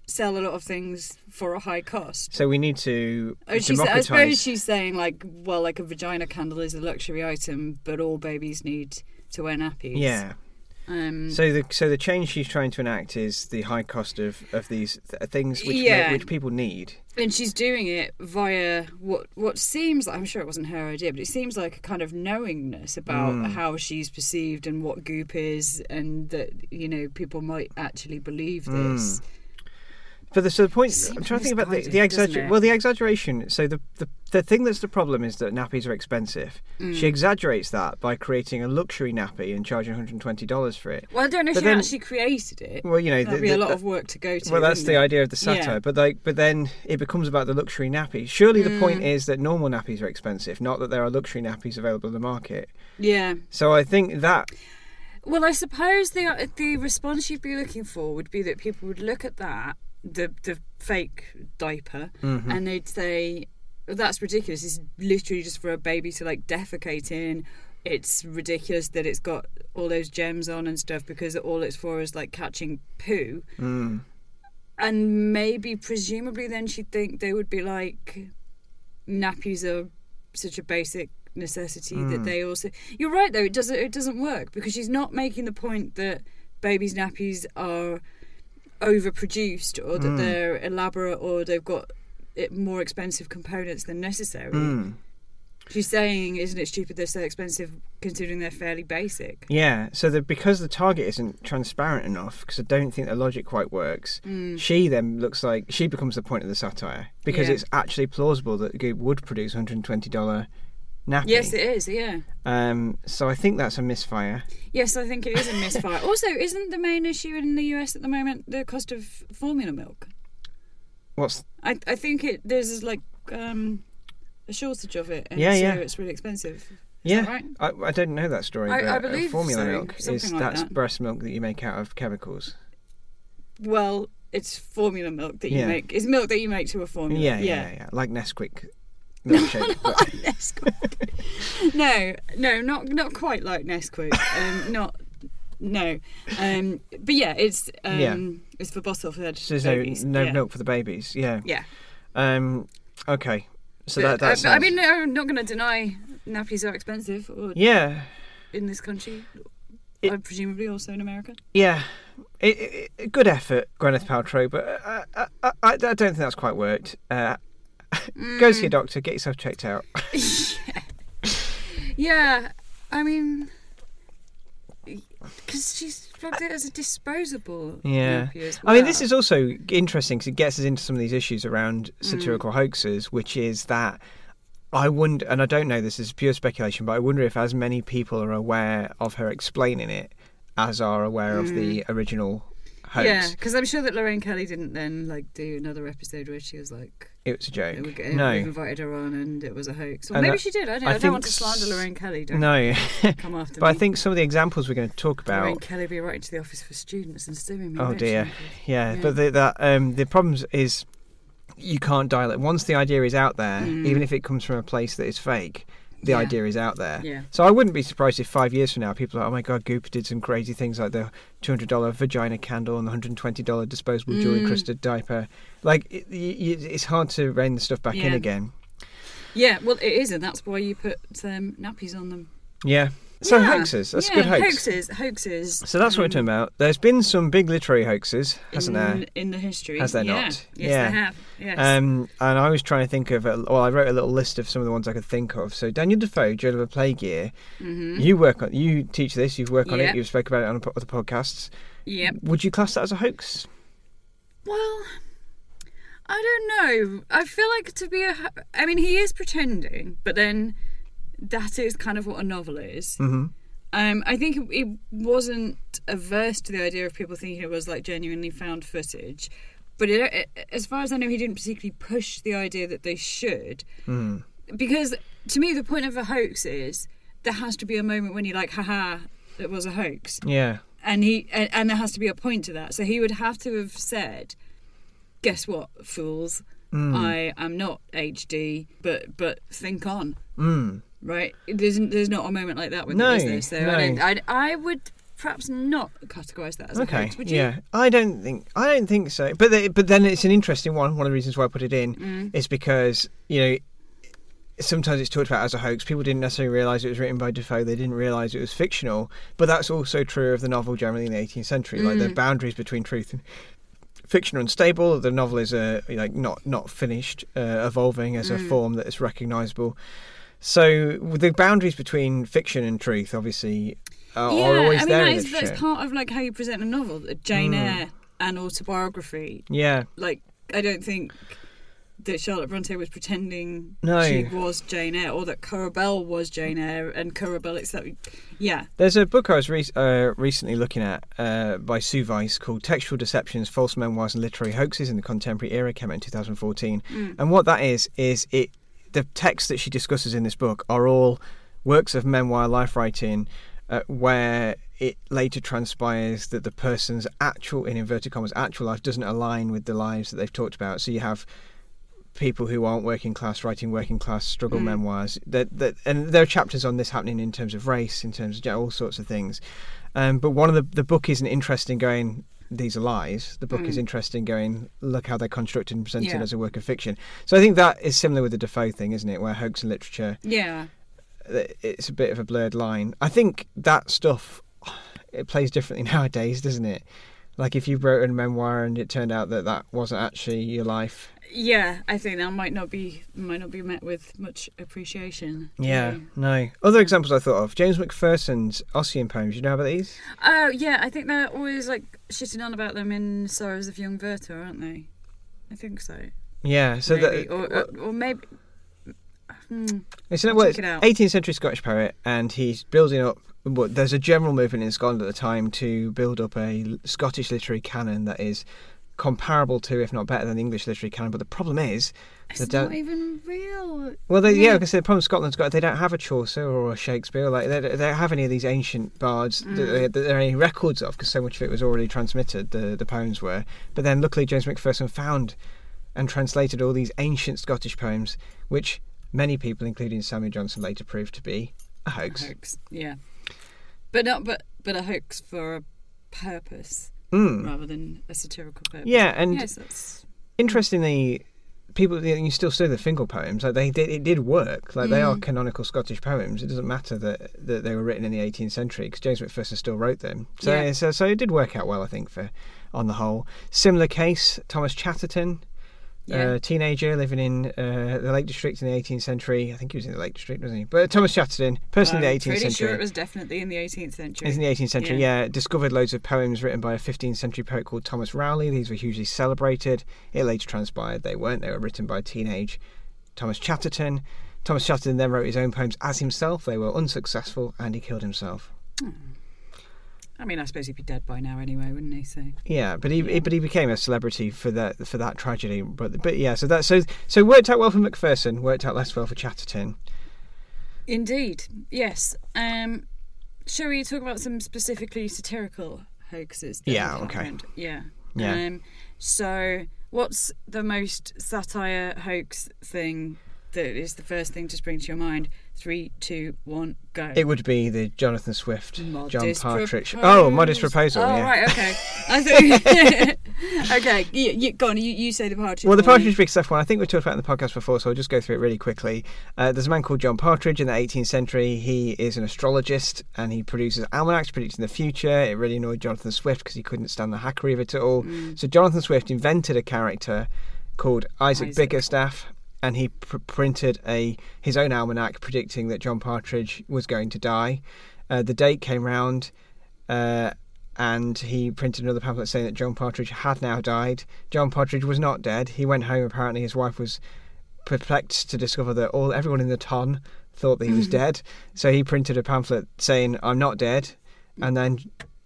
Speaker 1: sell a lot of things for a high cost?
Speaker 3: So we need to
Speaker 1: Oh, she's, I suppose she's saying like, well, like a vagina candle is a luxury item, but all babies need to wear nappies.
Speaker 3: yeah.
Speaker 1: Um,
Speaker 3: So the so the change she's trying to enact is the high cost of, of these th- things which
Speaker 1: Yeah.
Speaker 3: which people need.
Speaker 1: and she's doing it via what what seems I'm sure it wasn't her idea, but it seems like a kind of knowingness about
Speaker 3: Mm.
Speaker 1: how she's perceived and what goop is, and that you know people might actually believe this.
Speaker 3: But the so the point I'm trying to think about the, the
Speaker 1: doesn't
Speaker 3: exagger-
Speaker 1: it?
Speaker 3: well the exaggeration. So the, the the thing that's the problem is that nappies are expensive.
Speaker 1: Mm.
Speaker 3: She exaggerates that by creating a luxury nappy and charging 120 dollars for it.
Speaker 1: Well, I don't know if
Speaker 3: But
Speaker 1: she
Speaker 3: then-
Speaker 1: actually created it.
Speaker 3: Well, you know,
Speaker 1: That'd
Speaker 3: the-
Speaker 1: be a lot
Speaker 3: the-
Speaker 1: of work to go to.
Speaker 3: Well, that's the
Speaker 1: it?
Speaker 3: idea of the satire,
Speaker 1: Yeah.
Speaker 3: but like, but then it becomes about the luxury nappy. Surely the
Speaker 1: Mm.
Speaker 3: point is that normal nappies are expensive, not that there are luxury nappies available in the market.
Speaker 1: Yeah.
Speaker 3: So I think that
Speaker 1: Well, I suppose the the response you'd be looking for would be that people would look at that the the fake diaper
Speaker 3: Mm-hmm.
Speaker 1: and they'd say that's ridiculous. It's literally just for a baby to like defecate in. It's ridiculous that it's got all those gems on and stuff because all it's for is like catching poo.
Speaker 3: mm,
Speaker 1: And maybe, presumably, then she'd think they would be like, nappies are such a basic necessity
Speaker 3: Hmm.
Speaker 1: that they also. You're right, though. It doesn't. It doesn't work because she's not making the point that babies' nappies are overproduced or that
Speaker 3: Hmm.
Speaker 1: they're elaborate or they've got it more expensive components than necessary.
Speaker 3: mm.
Speaker 1: She's saying, isn't it stupid they're so expensive considering they're fairly basic?
Speaker 3: yeah. So that because the target isn't transparent enough, because I don't think the logic quite works.
Speaker 1: Mm.
Speaker 3: She then looks like she becomes the point of the satire because
Speaker 1: Yeah.
Speaker 3: it's actually plausible that Goop would produce 120 dollar nappy.
Speaker 1: Yes, it is. Yeah.
Speaker 3: Um. So I think that's a misfire.
Speaker 1: Yes, I think it is a misfire. also, isn't the main issue in the US at the moment the cost of formula milk?
Speaker 3: What's
Speaker 1: I, I think it there's like um, a shortage of it, and
Speaker 3: Yeah,
Speaker 1: so
Speaker 3: yeah.
Speaker 1: it's really expensive. Is
Speaker 3: yeah?
Speaker 1: right?
Speaker 3: I, I don't know that story.
Speaker 1: I-
Speaker 3: but
Speaker 1: I
Speaker 3: uh,
Speaker 1: believe
Speaker 3: formula
Speaker 1: so,
Speaker 3: milk is
Speaker 1: like
Speaker 3: that's
Speaker 1: that.
Speaker 3: breast milk that you make out of chemicals.
Speaker 1: Well, it's formula milk that you
Speaker 3: Yeah.
Speaker 1: make. It's milk that you make to a formula.
Speaker 3: Yeah, yeah, yeah, like Nesquik milkshake.
Speaker 1: Nesquik. no, no, not not quite like Nesquik. Um, not. No, um, but yeah, it's um,
Speaker 3: Yeah.
Speaker 1: it's for bottle fed
Speaker 3: so there's no
Speaker 1: babies.
Speaker 3: no
Speaker 1: yeah.
Speaker 3: milk for the babies. Yeah.
Speaker 1: Yeah,
Speaker 3: Um. Okay. So
Speaker 1: But,
Speaker 3: that that
Speaker 1: uh, I mean, I'm not going to deny nappies are expensive or
Speaker 3: Yeah.
Speaker 1: in this country,
Speaker 3: It-
Speaker 1: uh, presumably also in America.
Speaker 3: Yeah. It, it, good effort, Gwyneth Paltrow, but uh, I, I, I don't think that's quite worked. Uh, Go
Speaker 1: Mm.
Speaker 3: see a doctor, get yourself checked out.
Speaker 1: Yeah, yeah, I mean, because she's flagged it as a disposable.
Speaker 3: Yeah.
Speaker 1: as
Speaker 3: I mean, this is also interesting because it gets us into some of these issues around
Speaker 1: Mm.
Speaker 3: satirical hoaxes, which is that I wonder, and I don't know this is pure speculation, but I wonder if as many people are aware of her explaining it as are aware of the original hoax.
Speaker 1: Mm. Yeah, because I'm sure that Lorraine Kelly didn't then like do another episode where she was like,
Speaker 3: It was a joke.
Speaker 1: it would
Speaker 3: no,
Speaker 1: we've invited her on and it was a hoax. Well,
Speaker 3: And
Speaker 1: maybe she did. I don't,
Speaker 3: I
Speaker 1: I don't want to slander Lorraine Kelly. Don't
Speaker 3: no.
Speaker 1: come after
Speaker 3: but I think some of the examples we're going to talk about. Lorraine.
Speaker 1: Kelly be writing to the office for students and suing me.
Speaker 3: Oh dear, yeah.
Speaker 1: Yeah.
Speaker 3: But the, that um, the problems is you can't dial it. Once the idea is out there,
Speaker 1: Mm.
Speaker 3: even if it comes from a place that is fake, the
Speaker 1: Yeah.
Speaker 3: idea is out there.
Speaker 1: Yeah.
Speaker 3: So I wouldn't be surprised if five years from now people are like, oh my god, Goop did some crazy things like the two hundred dollar vagina candle and the hundred and twenty dollar disposable jewel
Speaker 1: Mm.
Speaker 3: encrusted diaper. Like it, it's hard to rein the stuff back in again.
Speaker 1: Yeah, well, it is, and that's why you put um, nappies on them.
Speaker 3: Yeah. So
Speaker 1: Yeah.
Speaker 3: hoaxes. That's
Speaker 1: yeah,
Speaker 3: a good hoax.
Speaker 1: Hoaxes, hoaxes.
Speaker 3: So that's what we're
Speaker 1: um,
Speaker 3: talking about. There's been some big literary hoaxes, hasn't
Speaker 1: in,
Speaker 3: there?
Speaker 1: In the history.
Speaker 3: Has there
Speaker 1: yeah.
Speaker 3: not?
Speaker 1: Yes,
Speaker 3: Yeah.
Speaker 1: they have. Yes.
Speaker 3: Um, and I was trying to think of, a, well, I wrote a little list of some of the ones I could think of. So Daniel Defoe, Journal of a Plague Year,
Speaker 1: mm-hmm.
Speaker 3: you work on, you teach this, you've worked on it, you've spoken about it on other podcasts.
Speaker 1: Yep.
Speaker 3: Would you class that as a hoax?
Speaker 1: Well, I don't know. I feel like to be a. I mean, he is pretending, but then that is kind of what a novel is.
Speaker 3: hmm
Speaker 1: Um, I think it, it wasn't averse to the idea of people thinking it was like genuinely found footage, but it, it, as far as I know, he didn't particularly push the idea that they should.
Speaker 3: Mm.
Speaker 1: Because to me, the point of a hoax is there has to be a moment when you're like, haha, it was a hoax.
Speaker 3: Yeah.
Speaker 1: And he and, and there has to be a point to that. So he would have to have said, "Guess what, fools?
Speaker 3: Mm.
Speaker 1: I am not HD, but but think on."
Speaker 3: Mm.
Speaker 1: Right? There's there's not a moment like that with
Speaker 3: No,
Speaker 1: is there? So
Speaker 3: no.
Speaker 1: I, don't, I I would perhaps not categorise that as a
Speaker 3: Okay.
Speaker 1: hoax. Would you?
Speaker 3: Yeah. I don't think I don't think so. But the, but then it's an interesting one. One of the reasons why I put it in
Speaker 1: Mm.
Speaker 3: is because you know sometimes it's talked about as a hoax. People didn't necessarily realise it was written by Defoe. They didn't realise it was fictional. But that's also true of the novel generally in the 18th century. Like the
Speaker 1: Mm.
Speaker 3: boundaries between truth and fiction are unstable. The novel is uh, like not not finished, uh, evolving as a
Speaker 1: Mm.
Speaker 3: form that is recognisable. So the boundaries between fiction and truth, obviously, are,
Speaker 1: yeah,
Speaker 3: are always
Speaker 1: I mean
Speaker 3: there
Speaker 1: that is that's part of like how you present a novel. Jane
Speaker 3: Mm.
Speaker 1: Eyre, an autobiography.
Speaker 3: Yeah.
Speaker 1: Like I don't think that Charlotte Bronte was pretending
Speaker 3: No.
Speaker 1: she was Jane Eyre, or that Currer Bell was Jane Eyre, and Currer Bell itself. Yeah,
Speaker 3: There's a book I was re- uh, recently looking at uh, by Sue Vice called Textual Deceptions, False Memoirs and Literary Hoaxes in the Contemporary Era, came out in 2014.
Speaker 1: Mm.
Speaker 3: And what that is, is it the texts that she discusses in this book are all works of memoir life writing uh, where it later transpires that the person's actual, in inverted commas, actual life doesn't align with the lives that they've talked about. So you have people who aren't working class writing working class struggle
Speaker 1: Mm.
Speaker 3: memoirs that that and there are chapters on this happening in terms of race in terms of all sorts of things um, but one of the the book isn't interesting going these are lies. The book is
Speaker 1: Mm.
Speaker 3: interesting going look how they're constructed and presented
Speaker 1: Yeah.
Speaker 3: as a work of fiction. So i think that is similar with the defoe thing isn't it? Where hoax and literature
Speaker 1: yeah,
Speaker 3: uh, it's a bit of a blurred line. I think that stuff it plays differently nowadays doesn't it? Like if you wrote a memoir and it turned out that that wasn't actually your life
Speaker 1: yeah. I think that might not be might not be met with much appreciation.
Speaker 3: Yeah, no. Other examples I thought of James Macpherson's Ossian poems. You know about these?
Speaker 1: Oh yeah, I think they're always like shitting on about them in Sorrows of Young Werther, aren't they? I think so.
Speaker 3: Yeah. So
Speaker 1: maybe.
Speaker 3: that
Speaker 1: or, or, or maybe. Hmm.
Speaker 3: it's, an, well,
Speaker 1: it
Speaker 3: 18th century Scottish poet, and he's building up. Well, there's a general movement in Scotland at the time to build up a Scottish literary canon that is comparable to, if not better than, the English literary canon. But the problem is,
Speaker 1: It's
Speaker 3: They don't-
Speaker 1: not even real.
Speaker 3: well, they, yeah,
Speaker 1: Yeah.
Speaker 3: because the problem Scotland's got, they don't have a Chaucer or a Shakespeare. Like they, they don't have any of these ancient bards that,
Speaker 1: Mm.
Speaker 3: they, that there are any records of, because so much of it was already transmitted. The the poems were, but then luckily James Macpherson found and translated all these ancient Scottish poems, which many people, including Samuel Johnson, later proved to be a
Speaker 1: A
Speaker 3: hoax.
Speaker 1: hoax. Yeah, but not but but a hoax for a purpose
Speaker 3: Mm.
Speaker 1: rather than a satirical purpose.
Speaker 3: Yeah, and
Speaker 1: yes, that's
Speaker 3: interestingly, people you still see the Fingal poems like they did it did work like they are
Speaker 1: Mm.
Speaker 3: canonical Scottish poems. It doesn't matter that that they were written in the 18th century because James Macpherson still wrote them. So,
Speaker 1: Yeah.
Speaker 3: so so it did work out well, I think, for on the whole. Similar case, Thomas Chatterton.
Speaker 1: Yeah.
Speaker 3: Uh, teenager living in uh, the Lake District in the 18th century. I think he was in the Lake District, wasn't he? But Thomas Chatterton, person in the 18th
Speaker 1: pretty
Speaker 3: century.
Speaker 1: sure it was definitely in the 18th century.
Speaker 3: Is in the 18th century, yeah. Discovered loads of poems written by a 15th century poet called Thomas Rowley. These were hugely celebrated. It later transpired they weren't. They were written by a teenage Thomas Chatterton. Thomas Chatterton then wrote his own poems as himself. They were unsuccessful and he killed himself.
Speaker 1: I mean, I suppose he'd be dead by now anyway, wouldn't he? So
Speaker 3: Yeah, but he but he became a celebrity for that for that tragedy. But but yeah, so that so so worked out well for Macpherson, worked out less well for Chatterton.
Speaker 1: Indeed, yes. Um, shall we talk about some specifically satirical hoaxes? that
Speaker 3: Yeah, okay.
Speaker 1: happened? Yeah.
Speaker 3: Yeah.
Speaker 1: Um, so, what's the most satire hoax thing that is the first thing to spring to your mind? Three, two, one, go.
Speaker 3: It would be the Jonathan Swift, John Partridge. Oh, modest proposal.
Speaker 1: Oh,
Speaker 3: yeah.
Speaker 1: right, okay. I thought. okay, you, you, go on. You, you say the Partridge.
Speaker 3: Well, the
Speaker 1: one.
Speaker 3: Partridge Bickerstaff one, I think we've talked about in the podcast before, so I'll just go through it really quickly. Uh, there's a man called John Partridge in the 18th century. He is an astrologist and he produces almanacs predicting the future. It really annoyed Jonathan Swift because he couldn't stand the hackery of it at all. So Jonathan Swift invented a character called Isaac,
Speaker 1: Isaac.
Speaker 3: Bickerstaff. And he pr- printed a his own almanac predicting that John Partridge was going to die. Uh, the date came round, uh, and he printed another pamphlet saying that John Partridge had now died. John Partridge was not dead. He went home. Apparently, his wife was perplexed to discover that all everyone in the ton thought that he was dead. So he printed a pamphlet saying, "I'm not dead." And then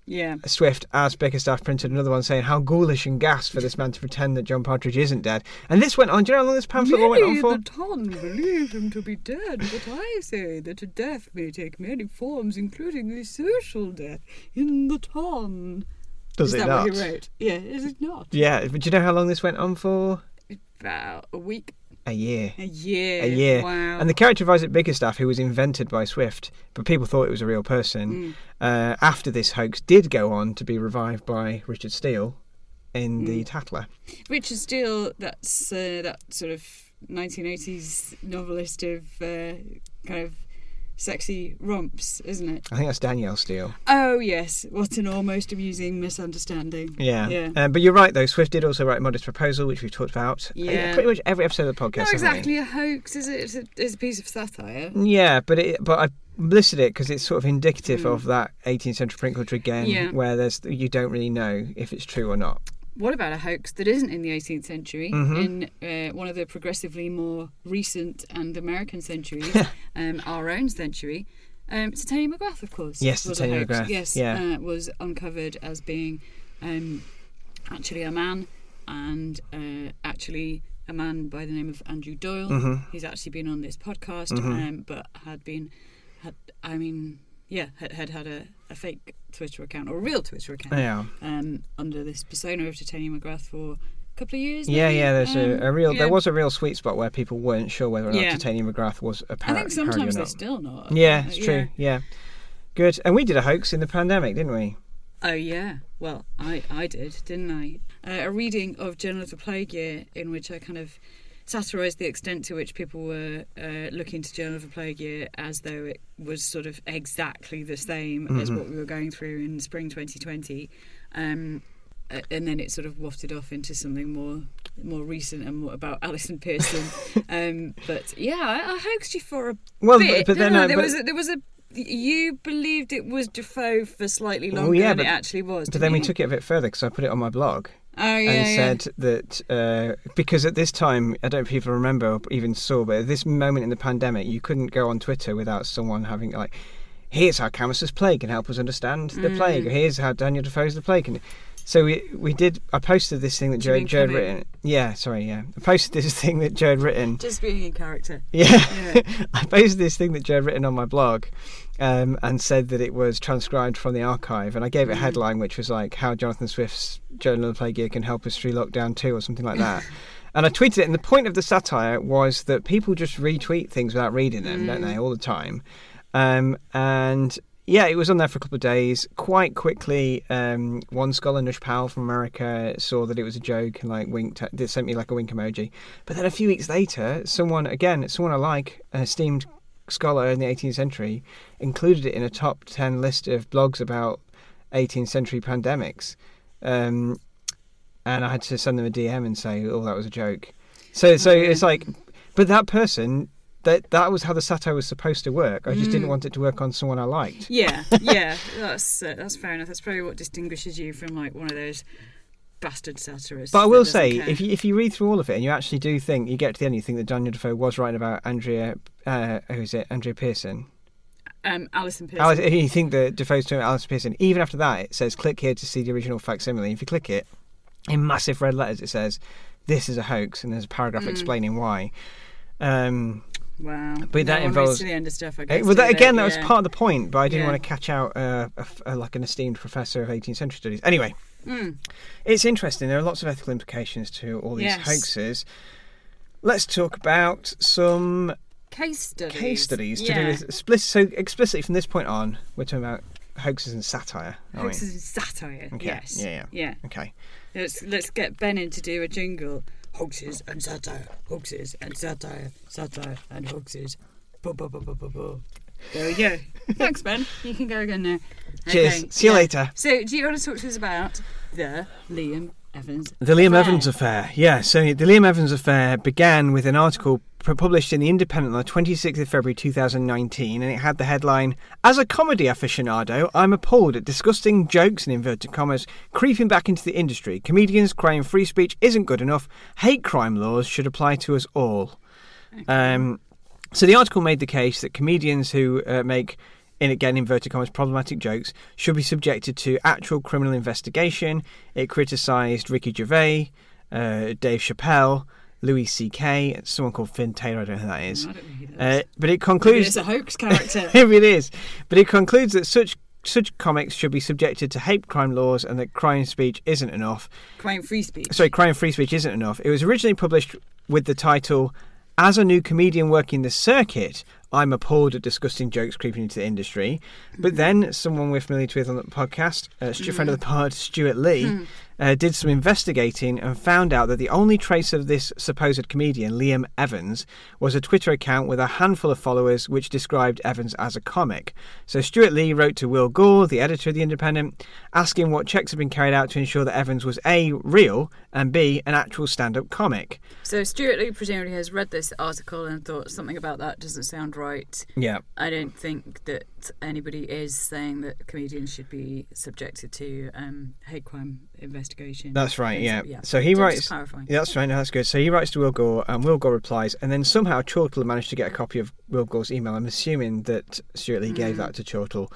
Speaker 1: Yeah.
Speaker 3: Swift, as Bickerstaff, printed another one saying how ghoulish and gas for this man to pretend that John Partridge isn't dead. And this went on. Do you know how long this pamphlet went on for?
Speaker 1: the town believe him to be dead, but I say that a death may take many forms, including a social death in the Ton.
Speaker 3: Does
Speaker 1: is
Speaker 3: it
Speaker 1: that
Speaker 3: not?
Speaker 1: what he wrote? Yeah, is it not?
Speaker 3: Yeah, but do you know how long this went on for?
Speaker 1: About a week,
Speaker 3: A year.
Speaker 1: a year.
Speaker 3: A year.
Speaker 1: Wow.
Speaker 3: And the character of Isaac Bickerstaff, who was invented by Swift, but people thought it was a real person, uh, after this hoax did go on to be revived by Richard Steele in the Tatler.
Speaker 1: Richard Steele, that's uh, that sort of 1980s novelist of uh, kind of sexy romps, isn't it?
Speaker 3: I think that's Danielle Steel.
Speaker 1: Oh yes, what an almost amusing misunderstanding.
Speaker 3: Yeah.
Speaker 1: Yeah.
Speaker 3: Um, but you're right, though. Swift did also write Modest Proposal, which we've talked about. uh,
Speaker 1: Yeah.
Speaker 3: pretty much every episode of the podcast.
Speaker 1: Not exactly a hoax, is it? It's a, it's a piece of satire.
Speaker 3: Yeah, but it, but I listed it because it's sort of indicative of that 18th century print culture again.
Speaker 1: Yeah.
Speaker 3: where there's you don't really know if it's true or not.
Speaker 1: What about a hoax that isn't in the 18th century,
Speaker 3: Mm-hmm.
Speaker 1: in uh, one of the progressively more recent and American centuries, um, our own century? Um, Titania McGrath, of course.
Speaker 3: Yes, Titania. McGrath,
Speaker 1: Yes,
Speaker 3: yeah.
Speaker 1: uh, was uncovered as being um, actually a man and uh, actually a man by the name of Andrew Doyle.
Speaker 3: Mm-hmm.
Speaker 1: He's actually been on this podcast, um, but had been, had I mean, yeah, had had, had a, a fake Twitter account or a real Twitter account
Speaker 3: Yeah.
Speaker 1: um, under this persona of Titania McGrath for a couple of years.
Speaker 3: Yeah,
Speaker 1: maybe.
Speaker 3: yeah. There's a,
Speaker 1: Um,
Speaker 3: a real.
Speaker 1: yeah.
Speaker 3: There was a real sweet spot where people weren't sure whether or not
Speaker 1: Yeah.
Speaker 3: Titania McGrath was a
Speaker 1: I
Speaker 3: par-
Speaker 1: think sometimes they're still not.
Speaker 3: Yeah, it's true. Yeah. Good. And we did a hoax in the pandemic, didn't we?
Speaker 1: Oh yeah. Well, I I did, didn't I? Uh, a reading of Journal of the Plague Year in which I kind of satirised the extent to which people were uh, looking to Journal of the Plague Year as though it was sort of exactly the same as
Speaker 3: Mm-hmm.
Speaker 1: what we were going through in spring 2020. Um, and then it sort of wafted off into something more more recent and more about Allison Pearson. um, but yeah, I, I hoaxed you for a
Speaker 3: Well,
Speaker 1: bit.
Speaker 3: but then
Speaker 1: no, no, there
Speaker 3: but-
Speaker 1: was a, there was a you believed it was Defoe for slightly longer
Speaker 3: yeah,
Speaker 1: than
Speaker 3: but-
Speaker 1: it actually was.
Speaker 3: But then we took it a bit further because I put it on my blog
Speaker 1: oh yeah,
Speaker 3: and
Speaker 1: yeah.
Speaker 3: said that uh, because at this time I don't know if people remember or even saw, but at this moment in the pandemic, you couldn't go on Twitter without someone having like, "Here's how Camus's plague can help us understand the
Speaker 1: Mm.
Speaker 3: plague," or "Here's how Daniel Defoe's the plague." And so we we did. I posted this thing that Joe, Joe had written. Yeah, sorry, yeah. I posted this thing that Joe had written.
Speaker 1: just being in character.
Speaker 3: Yeah,
Speaker 1: Yeah.
Speaker 3: I posted this thing that Joe had written on my blog, um, and said that it was transcribed from the archive, and I gave it a headline which was like "How Jonathan Swift's Journal of the Plague Year Can Help Us Through Lockdown Two or something like that. and I tweeted it, and the point of the satire was that people just retweet things without reading them, don't they, all the time, um, and. Yeah, it was on there for a couple of days. Quite quickly, um, one scholar, Nush Powell from America, saw that it was a joke and like winked. At, they sent me like a wink emoji. But then a few weeks later, someone again, someone I like, an esteemed scholar in the 18th century, included it in a top 10 list of blogs about 18th century pandemics. Um, and I had to send them a DM and say, "Oh, that was a joke." So so
Speaker 1: Oh,
Speaker 3: it's like, but that person. That, that was how the satire was supposed to work. I just
Speaker 1: Mm.
Speaker 3: didn't want it to work on someone I liked.
Speaker 1: Yeah, yeah, that's uh, that's fair enough. That's probably what distinguishes you from like one of those bastard satirists.
Speaker 3: But I will say,
Speaker 1: care.
Speaker 3: if you, if you read through all of it and you actually do think, you get to the end, you think that Daniel Defoe was right about Andrea, uh, who is it, Andrea Pearson.
Speaker 1: um, Allison Pearson.
Speaker 3: Alice, you think that Defoe's talking about Allison Pearson. Even after that, it says click here to see the original facsimile. If you click it, in massive red letters, it says this is a hoax, and there's a paragraph
Speaker 1: Mm.
Speaker 3: explaining why. Um,
Speaker 1: wow,
Speaker 3: but that
Speaker 1: no reads
Speaker 3: involves-
Speaker 1: to the end of stuff. I
Speaker 3: eh,
Speaker 1: guess,
Speaker 3: well, that, again, that was part of the point, but I didn't
Speaker 1: Yeah.
Speaker 3: want to catch out uh, a uh, like an esteemed professor of 18th century studies. Anyway,
Speaker 1: Mm.
Speaker 3: it's interesting. There are lots of ethical implications to all these
Speaker 1: Yes.
Speaker 3: hoaxes. Let's talk about some
Speaker 1: Case studies.
Speaker 3: case studies to
Speaker 1: yeah.
Speaker 3: do with explicit. So explicitly from this point on, we're talking about hoaxes and satire. we?
Speaker 1: hoaxes and satire.
Speaker 3: Okay,
Speaker 1: Yes.
Speaker 3: yeah, yeah.
Speaker 1: Yeah.
Speaker 3: Okay.
Speaker 1: Let's let's get Ben in to do a jingle. Hoaxes and satire. Hoaxes and satire. Satire and hoaxes. Bo, bo, bo. There we go. Thanks, Ben. You can go again now.
Speaker 3: Cheers.
Speaker 1: Okay,
Speaker 3: See you
Speaker 1: yeah.
Speaker 3: later.
Speaker 1: So, do you want to talk to us about the Liam Evans?
Speaker 3: The Liam
Speaker 1: affair?
Speaker 3: Evans affair. Yeah, so the Liam Evans affair began with an article published in The Independent on the 26th of February 2019, and it had the headline As a comedy aficionado, I'm appalled at disgusting jokes, in inverted commas, creeping back into the industry. Comedians crying free speech isn't good enough. Hate crime laws should apply to us all. Um, so the article made the case that comedians who uh, make, in again inverted commas, problematic jokes should be subjected to actual criminal investigation. It criticised Ricky Gervais, uh, Dave Chappelle, Louis C.K., someone called Finn Taylor. I don't know who that is.
Speaker 1: I don't know who that
Speaker 3: Uh,
Speaker 1: is.
Speaker 3: but it concludes.
Speaker 1: it's a hoax character.
Speaker 3: If it is, but it concludes that such such comics should be subjected to hate crime laws and that crime speech isn't enough.
Speaker 1: Crime free speech.
Speaker 3: Sorry, crime free speech isn't enough. It was originally published with the title As a new comedian working the circuit, I'm appalled at disgusting jokes creeping into the industry. But then someone we're familiar with on the podcast, a stu- friend of the pod, Stewart Lee, hmm. Uh, did some investigating and found out that the only trace of this supposed comedian, Liam Evans, was a Twitter account with a handful of followers which described Evans as a comic. So Stewart Lee wrote to Will Gore, the editor of The Independent, asking what checks had been carried out to ensure that Evans was A, real, and B, an actual stand up comic.
Speaker 1: So Stewart Lee presumably has read this article and thought something about that doesn't sound right.
Speaker 3: Yeah.
Speaker 1: I don't think that anybody is saying that comedians should be subjected to um, hate crime investigation.
Speaker 3: That's right, yeah.
Speaker 1: yeah.
Speaker 3: So he
Speaker 1: just
Speaker 3: writes. Yeah, that's right. No, that's good. So he writes to Will Gore, and Will Gore replies, and then somehow Chortle managed to get a copy of Will Gore's email. I'm assuming that Stewart Lee
Speaker 1: Mm.
Speaker 3: gave that to Chortle,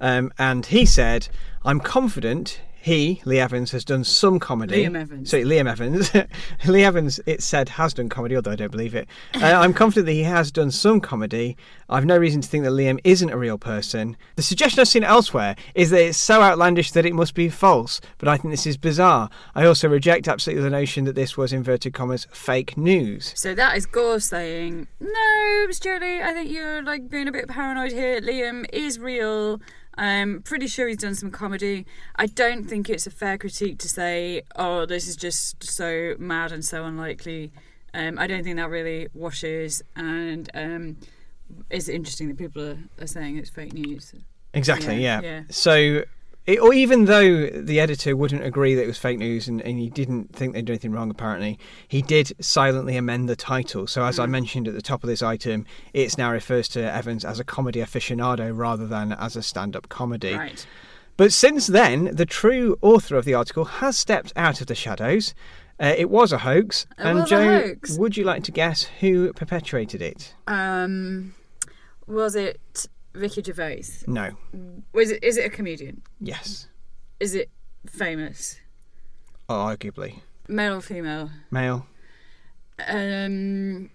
Speaker 3: um, and he said, "I'm confident." He, Lee Evans, has done some comedy.
Speaker 1: Liam Evans.
Speaker 3: Sorry, Liam Evans. Lee Evans, it said, has done comedy, although I don't believe it. Uh, I'm confident that he has done some comedy. I've no reason to think that Liam isn't a real person. The suggestion I've seen elsewhere is that it's so outlandish that it must be false, but I think this is bizarre. I also reject absolutely the notion that this was, inverted commas, fake news.
Speaker 1: So that is Gore saying, "No, Stewart I think you're like being a bit paranoid here. Liam is real. I'm pretty sure he's done some comedy. I don't think it's a fair critique to say, oh, this is just so mad and so unlikely. Um, I don't think that really washes, and um, it's interesting that people are, are saying it's fake news.
Speaker 3: Exactly,
Speaker 1: Yeah,
Speaker 3: yeah.
Speaker 1: yeah.
Speaker 3: So, it, or even though the editor wouldn't agree that it was fake news and, and he didn't think they'd done anything wrong, apparently, he did silently amend the title. So, as I mentioned at the top of this item, it's now refers to Evans as a comedy aficionado rather than as a stand up comedy.
Speaker 1: Right.
Speaker 3: But since then, the true author of the article has stepped out of the shadows. Uh, it was a hoax.
Speaker 1: It
Speaker 3: and Joe,
Speaker 1: hoax.
Speaker 3: would you like to guess who perpetuated it?
Speaker 1: Um, was it Ricky Gervais?
Speaker 3: No.
Speaker 1: Was it? Is it a comedian?
Speaker 3: Yes.
Speaker 1: Is it famous?
Speaker 3: Arguably.
Speaker 1: Male or female?
Speaker 3: Male.
Speaker 1: Um.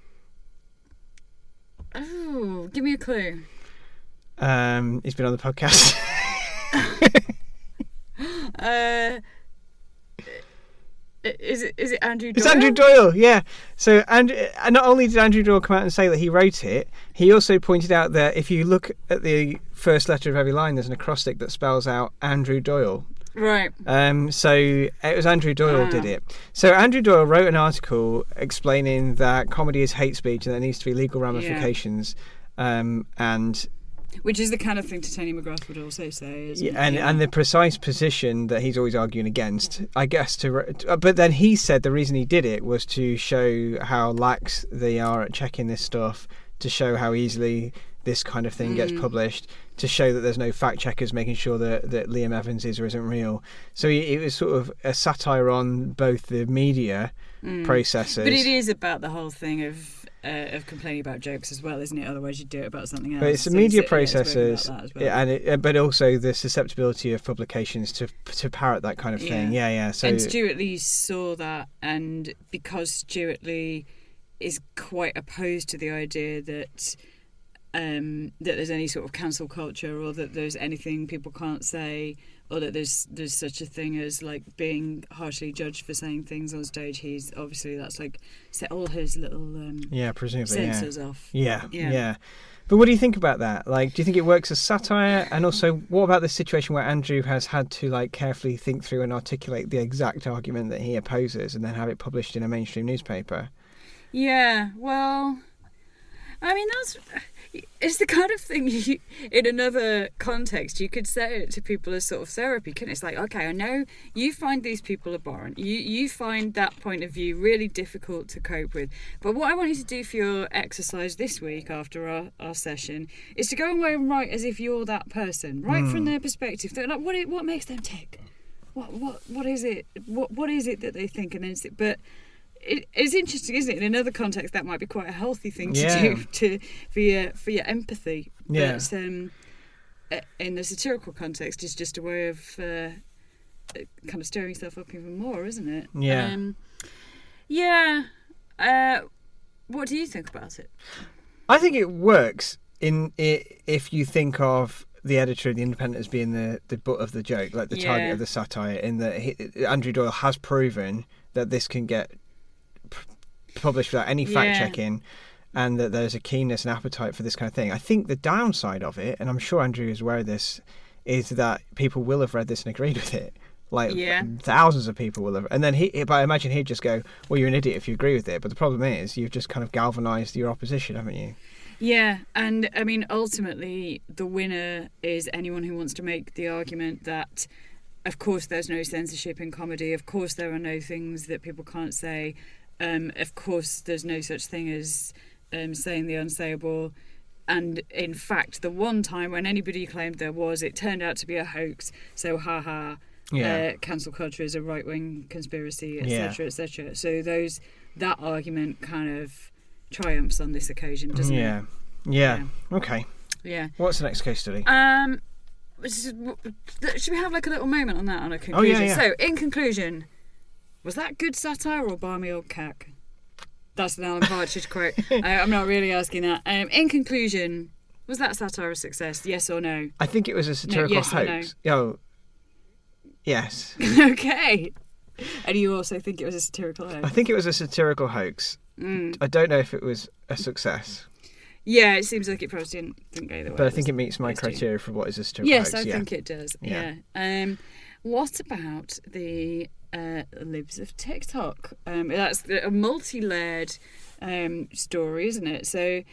Speaker 1: Oh, give me a clue.
Speaker 3: Um, he's been on the podcast.
Speaker 1: Uh, is it is it Andrew?
Speaker 3: It's
Speaker 1: Doyle?
Speaker 3: Andrew Doyle, yeah. So, and uh, not only did Andrew Doyle come out and say that he wrote it, he also pointed out that if you look at the first letter of every line, there's an acrostic that spells out Andrew Doyle.
Speaker 1: Right.
Speaker 3: Um, so it was Andrew Doyle
Speaker 1: Ah.
Speaker 3: did it. So Andrew Doyle wrote an article explaining that comedy is hate speech and there needs to be legal ramifications. Um, and
Speaker 1: which is the kind of thing Tony McGrath would also say. Isn't
Speaker 3: Yeah, and and the precise position that he's always arguing against, I guess. To, uh, but then he said the reason he did it was to show how lax they are at checking this stuff, to show how easily this kind of thing gets
Speaker 1: Mm.
Speaker 3: published, to show that there's no fact checkers making sure that that Liam Evans is or isn't real. So it was sort of a satire on both the media
Speaker 1: Mm.
Speaker 3: processes.
Speaker 1: But it is about the whole thing of uh, of complaining about jokes as well, isn't it? Otherwise, you'd do it about something else.
Speaker 3: But it's the
Speaker 1: So
Speaker 3: media
Speaker 1: yeah, it's really about
Speaker 3: processes,
Speaker 1: well.
Speaker 3: yeah, and it, uh, but also the susceptibility of publications to to parrot that kind of thing.
Speaker 1: Yeah.
Speaker 3: Yeah, yeah. So
Speaker 1: and Stewart Lee saw that, and because Stewart Lee is quite opposed to the idea that um, that there's any sort of cancel culture, or that there's anything people can't say, or that there's there's such a thing as like being harshly judged for saying things on stage. He's obviously that's like set all his little um,
Speaker 3: yeah, presumably, yeah.
Speaker 1: off.
Speaker 3: Yeah,
Speaker 1: Yeah.
Speaker 3: yeah, But what do you think about that? Like, do you think it works as satire? And also, what about the situation where Andrew has had to like carefully think through and articulate the exact argument that he opposes, and then have it published in a mainstream newspaper?
Speaker 1: Yeah, well, I mean that's it's the kind of thing you, in another context you could say it to people as sort of therapy. Can it's like okay, I know you find these people abhorrent. You you find that point of view really difficult to cope with. But what I want you to do for your exercise this week after our, our session is to go away and write as if you're that person, right from hmm. their perspective. They're like, what what makes them tick? What what what is it? What what is it that they think? And then, but it, it's interesting, isn't it? In another context, that might be quite a healthy thing to
Speaker 3: Yeah.
Speaker 1: do to for your for your empathy.
Speaker 3: Yeah.
Speaker 1: But um, in the satirical context, it's just a way of uh, kind of stirring yourself up even more, isn't it?
Speaker 3: Yeah.
Speaker 1: Um, yeah. Uh, what do you think about it?
Speaker 3: I think it works in i if you think of the editor of the Independent as being the the butt of the joke, like the target of the satire. In that Andrew Doyle has proven that this can get published without any fact
Speaker 1: Yeah.
Speaker 3: checking. And that there's a keenness and appetite for this kind of thing. I think the downside of it, and I'm sure Andrew is aware of this, is that people will have read this and agreed with it. Like
Speaker 1: Yeah.
Speaker 3: thousands of people will have, and then he. But I imagine he'd just go, "Well, you're an idiot if you agree with it." But the problem is, you've just kind of galvanised your opposition, haven't you?
Speaker 1: Yeah, and I mean, ultimately, the winner is anyone who wants to make the argument that, of course, there's no censorship in comedy. Of course, there are no things that people can't say. Um, of course, there's no such thing as um, saying the unsayable. And in fact, the one time when anybody claimed there was, it turned out to be a hoax. So, haha.
Speaker 3: Yeah.
Speaker 1: Uh, cancel culture is a right wing conspiracy,
Speaker 3: Yeah.
Speaker 1: etc., etc. So those that argument kind of triumphs on this occasion, doesn't it?
Speaker 3: yeah. yeah. Okay.
Speaker 1: Yeah.
Speaker 3: What's the next case study?
Speaker 1: Um, should we have like a little moment on that on a conclusion?
Speaker 3: Oh,
Speaker 1: conclusion?
Speaker 3: yeah.
Speaker 1: So, in conclusion, was that good satire or barmy old cack? That's an Alan Partridge quote. I, I'm not really asking that. Um, in conclusion, was that satire a success? Yes or no?
Speaker 3: I think it was a satirical
Speaker 1: yes or no?
Speaker 3: hoax. Oh, yes.
Speaker 1: okay. And you also think it was a satirical hoax?
Speaker 3: I think it was a satirical hoax.
Speaker 1: Mm.
Speaker 3: I don't know if it was a success,
Speaker 1: Yeah, it seems like it probably didn't, didn't go the way.
Speaker 3: but I think it meets my criteria for what is a satirical
Speaker 1: Yes,
Speaker 3: hoax.
Speaker 1: I
Speaker 3: yeah.
Speaker 1: think it does.
Speaker 3: Yeah.
Speaker 1: Yeah. Um, what about the libs of TikTok? Um, that's a multi-layered um, story, isn't it? So.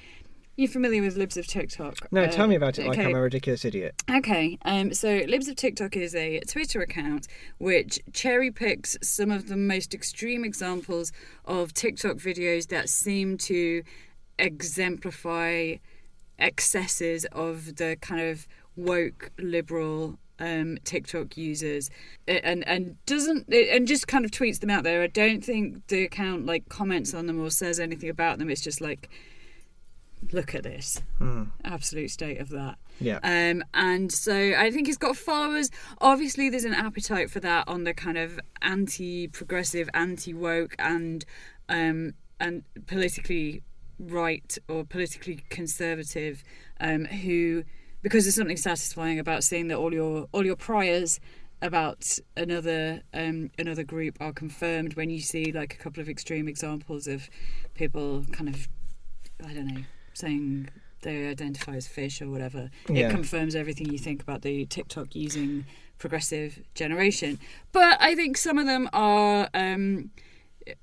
Speaker 1: You're familiar with Libs of TikTok?
Speaker 3: No,
Speaker 1: Uh,
Speaker 3: tell me about it like. I'm a ridiculous idiot.
Speaker 1: Okay, um, so Libs of TikTok is a Twitter account which cherry picks some of the most extreme examples of TikTok videos that seem to exemplify excesses of the kind of woke liberal um, TikTok users, and and doesn't and just kind of tweets them out there. I don't think the account like comments on them or says anything about them. It's just like, look at this
Speaker 3: Hmm.
Speaker 1: absolute state of that.
Speaker 3: Yeah.
Speaker 1: Um, and so I think he's got followers. Obviously, there's an appetite for that on the kind of anti-progressive, anti-woke, and um, and politically right or politically conservative, um, who because there's something satisfying about seeing that all your all your priors about another um, another group are confirmed when you see like a couple of extreme examples of people kind of I don't know saying they identify as fish or whatever.
Speaker 3: Yeah.
Speaker 1: It confirms everything you think about the TikTok using progressive generation. But I think some of them are um,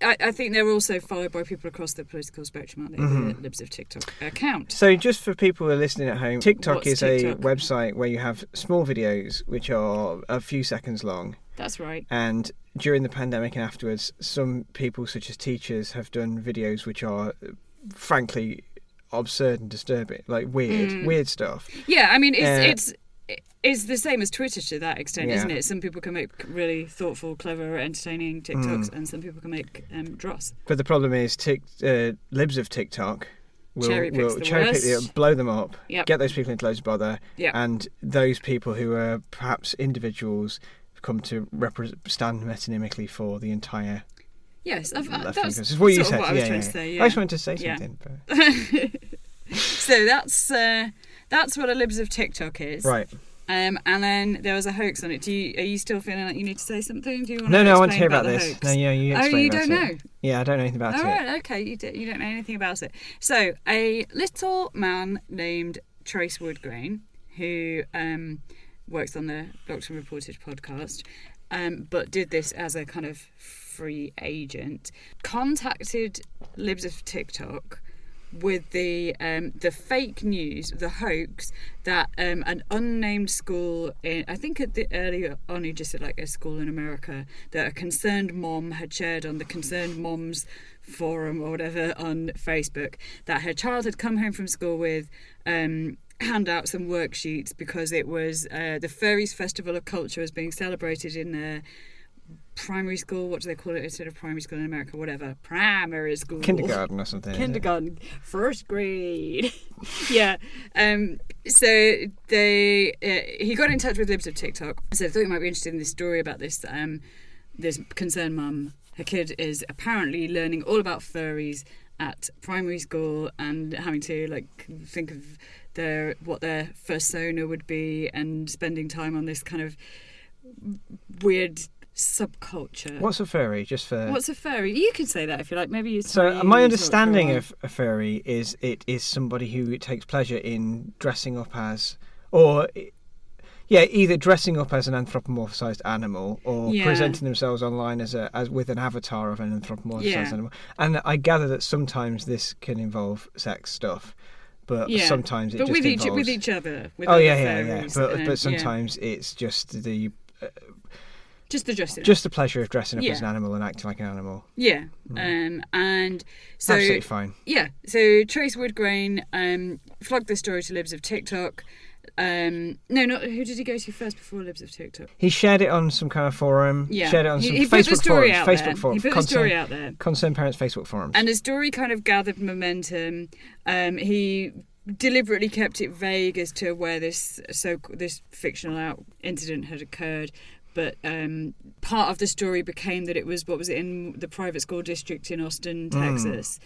Speaker 1: I, I think they're also followed by people across the political spectrum, aren't they?
Speaker 3: Mm-hmm.
Speaker 1: The Libs of TikTok account.
Speaker 3: So, just for people who are listening at home, TikTok
Speaker 1: What's
Speaker 3: is
Speaker 1: TikTok?
Speaker 3: a website where you have small videos which are a few seconds long.
Speaker 1: That's right.
Speaker 3: And during the pandemic and afterwards, some people, such as teachers, have done videos which are, frankly, absurd and disturbing, like weird,
Speaker 1: Mm.
Speaker 3: weird stuff.
Speaker 1: Yeah, I mean, it's
Speaker 3: Uh,
Speaker 1: it's it's the same as Twitter to that extent,
Speaker 3: Yeah.
Speaker 1: isn't it? Some people can make really thoughtful, clever, entertaining TikToks, and some people can make um, dross.
Speaker 3: But the problem is, tic, uh, libs of TikTok will,
Speaker 1: Cherry
Speaker 3: will
Speaker 1: the
Speaker 3: cherry pick blow them up,
Speaker 1: Yep.
Speaker 3: get those people into loads of bother,
Speaker 1: Yep.
Speaker 3: and those people who are perhaps individuals come to repre- stand metonymically for the entire
Speaker 1: Yes, I've, uh, that's
Speaker 3: is what you said.
Speaker 1: what I was
Speaker 3: yeah, yeah.
Speaker 1: to say.
Speaker 3: I just wanted to say something. But...
Speaker 1: so that's uh, that's what a Libs of TikTok is.
Speaker 3: Right.
Speaker 1: Um, and then there was a hoax on it. Do you are you still feeling like you need to say something? Do you want
Speaker 3: No,
Speaker 1: to
Speaker 3: no, I want to hear about,
Speaker 1: the
Speaker 3: this. No, yeah, you
Speaker 1: Oh, you
Speaker 3: about
Speaker 1: don't
Speaker 3: it.
Speaker 1: know.
Speaker 3: Yeah, I don't know anything about
Speaker 1: All
Speaker 3: it.
Speaker 1: right, okay, you, do, you don't know anything about it. So, a little man named Trace Woodgrain, who um, works on the Blocked and Reported podcast, um, but did this as a kind of free agent, contacted Libs of TikTok with the um, the fake news, the hoax that um, an unnamed school in I think at the earlier on he just said like a school in America that a concerned mom had shared on the concerned moms forum or whatever on Facebook that her child had come home from school with um, handouts and worksheets because it was uh, the Furries Festival of Culture was being celebrated in their primary school. What do they call it instead of primary school in America? Whatever, primary school
Speaker 3: Kindergarten or something.
Speaker 1: kindergarten, first grade. yeah. Um. So they uh, he got in touch with Libs of TikTok. So I thought you might be interested in this story about this um this concerned mum. Her kid is apparently learning all about furries at primary school and having to like think of their what their persona would be and spending time on this kind of weird subculture.
Speaker 3: What's a furry? Just for.
Speaker 1: What's a furry? You can say that if you like. Maybe you.
Speaker 3: so uh, my understanding of a furry is it is somebody who takes pleasure in dressing up as, or yeah, either dressing up as an anthropomorphized animal or
Speaker 1: Yeah.
Speaker 3: presenting themselves online as a as with an avatar of an anthropomorphized
Speaker 1: Yeah.
Speaker 3: animal. And I gather that sometimes this can involve sex stuff, but
Speaker 1: Yeah.
Speaker 3: sometimes it
Speaker 1: but
Speaker 3: just
Speaker 1: with each with each other. With
Speaker 3: oh yeah, yeah, yeah. But
Speaker 1: and-
Speaker 3: but
Speaker 1: yeah.
Speaker 3: sometimes it's just the
Speaker 1: just the dressing.
Speaker 3: just the pleasure of dressing up
Speaker 1: Yeah.
Speaker 3: as an animal and acting like an animal.
Speaker 1: yeah, um, and so
Speaker 3: Absolutely fine.
Speaker 1: yeah, so Trace Woodgrain um, flagged the story to Libs of TikTok. Um, no, not who did he go to first before Libs of TikTok?
Speaker 3: He shared it on some kind of forum.
Speaker 1: Yeah,
Speaker 3: Shared it on
Speaker 1: he,
Speaker 3: some
Speaker 1: he
Speaker 3: Facebook
Speaker 1: the story
Speaker 3: forums.
Speaker 1: out
Speaker 3: Facebook
Speaker 1: there.
Speaker 3: forums.
Speaker 1: He put the story out there.
Speaker 3: Concerned Parents Facebook forums.
Speaker 1: And the story kind of gathered momentum. Um, he deliberately kept it vague as to where this so this fictional out incident had occurred. But um, part of the story became that it was what was it in the private school district in Austin, Texas,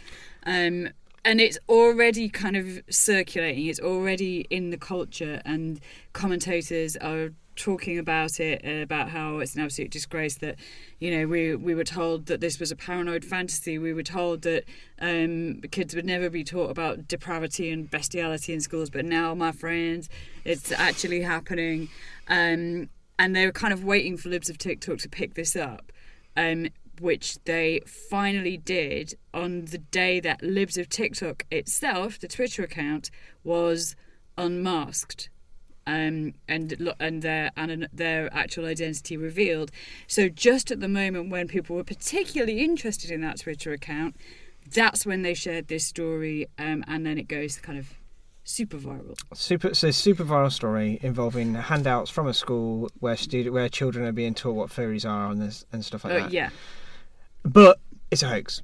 Speaker 1: um, and it's already kind of circulating. It's already in the culture, and commentators are talking about it uh, about how it's an absolute disgrace that you know we we were told that this was a paranoid fantasy. We were told that um, kids would never be taught about depravity and bestiality in schools but now my friends it's actually happening. Um, and they were kind of waiting for libs of tiktok to pick this up um, which they finally did on the day that libs of tiktok itself the twitter account was unmasked um, and and their and their actual identity revealed. So just at the moment when people were particularly interested in that Twitter account, that's when they shared this story, um, and then it goes kind of super viral.
Speaker 3: super so super viral story involving handouts from a school where student where children are being taught what fairies are and this, and stuff like
Speaker 1: Oh
Speaker 3: that.
Speaker 1: yeah.
Speaker 3: But it's a hoax.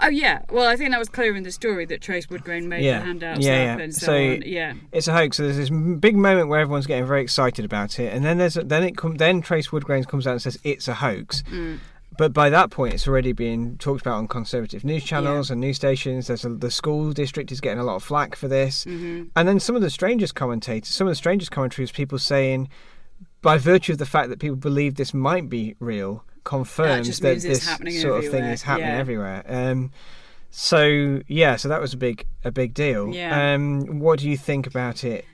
Speaker 1: Oh yeah. Well, I think that was clear in the story that Trace Woodgrain made
Speaker 3: Yeah.
Speaker 1: the handouts
Speaker 3: Yeah,
Speaker 1: up
Speaker 3: yeah.
Speaker 1: and so,
Speaker 3: So-
Speaker 1: on. Yeah.
Speaker 3: It's a hoax. So there's this big moment where everyone's getting very excited about it, and then there's a, then it come then Trace Woodgrain comes out and says it's a hoax.
Speaker 1: Mm.
Speaker 3: But by that point, it's already being talked about on conservative news channels and news stations. There's a, the school district is getting a lot of flack for this,
Speaker 1: Mm-hmm.
Speaker 3: and then some of the strangest commentators, some of the strangest commentaries, people saying, by virtue of the fact that people believe this might be real, confirms that
Speaker 1: it's
Speaker 3: this sort of thing is happening
Speaker 1: Yeah.
Speaker 3: everywhere. Um, so yeah, so that was a big a big deal.
Speaker 1: Yeah.
Speaker 3: Um, what do you think about it?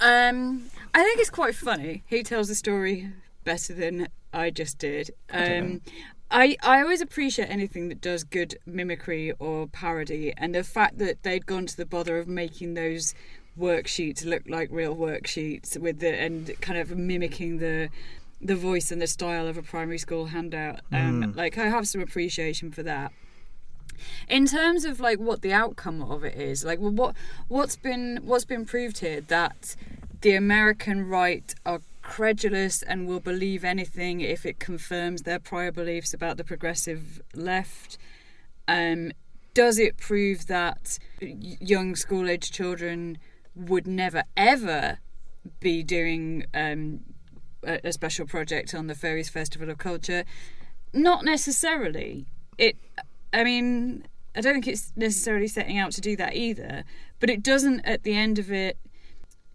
Speaker 1: Um, I think it's quite funny. He tells the story better than I just did. Um, I, I always appreciate anything that does good mimicry or parody, and the fact that they'd gone to the bother of making those worksheets look like real worksheets with the and kind of mimicking the the voice and the style of a primary school handout. Um, Like I have some appreciation for that. In terms of like what the outcome of it is, like well, what what's been what's been proved here that the American right are credulous and will believe anything if it confirms their prior beliefs about the progressive left. Um, does it prove that young school age children would never ever be doing um, a, a special project on the Fairies Festival of Culture? Not necessarily. It, I mean, I don't think it's necessarily setting out to do that either. But it doesn't. At the end of it,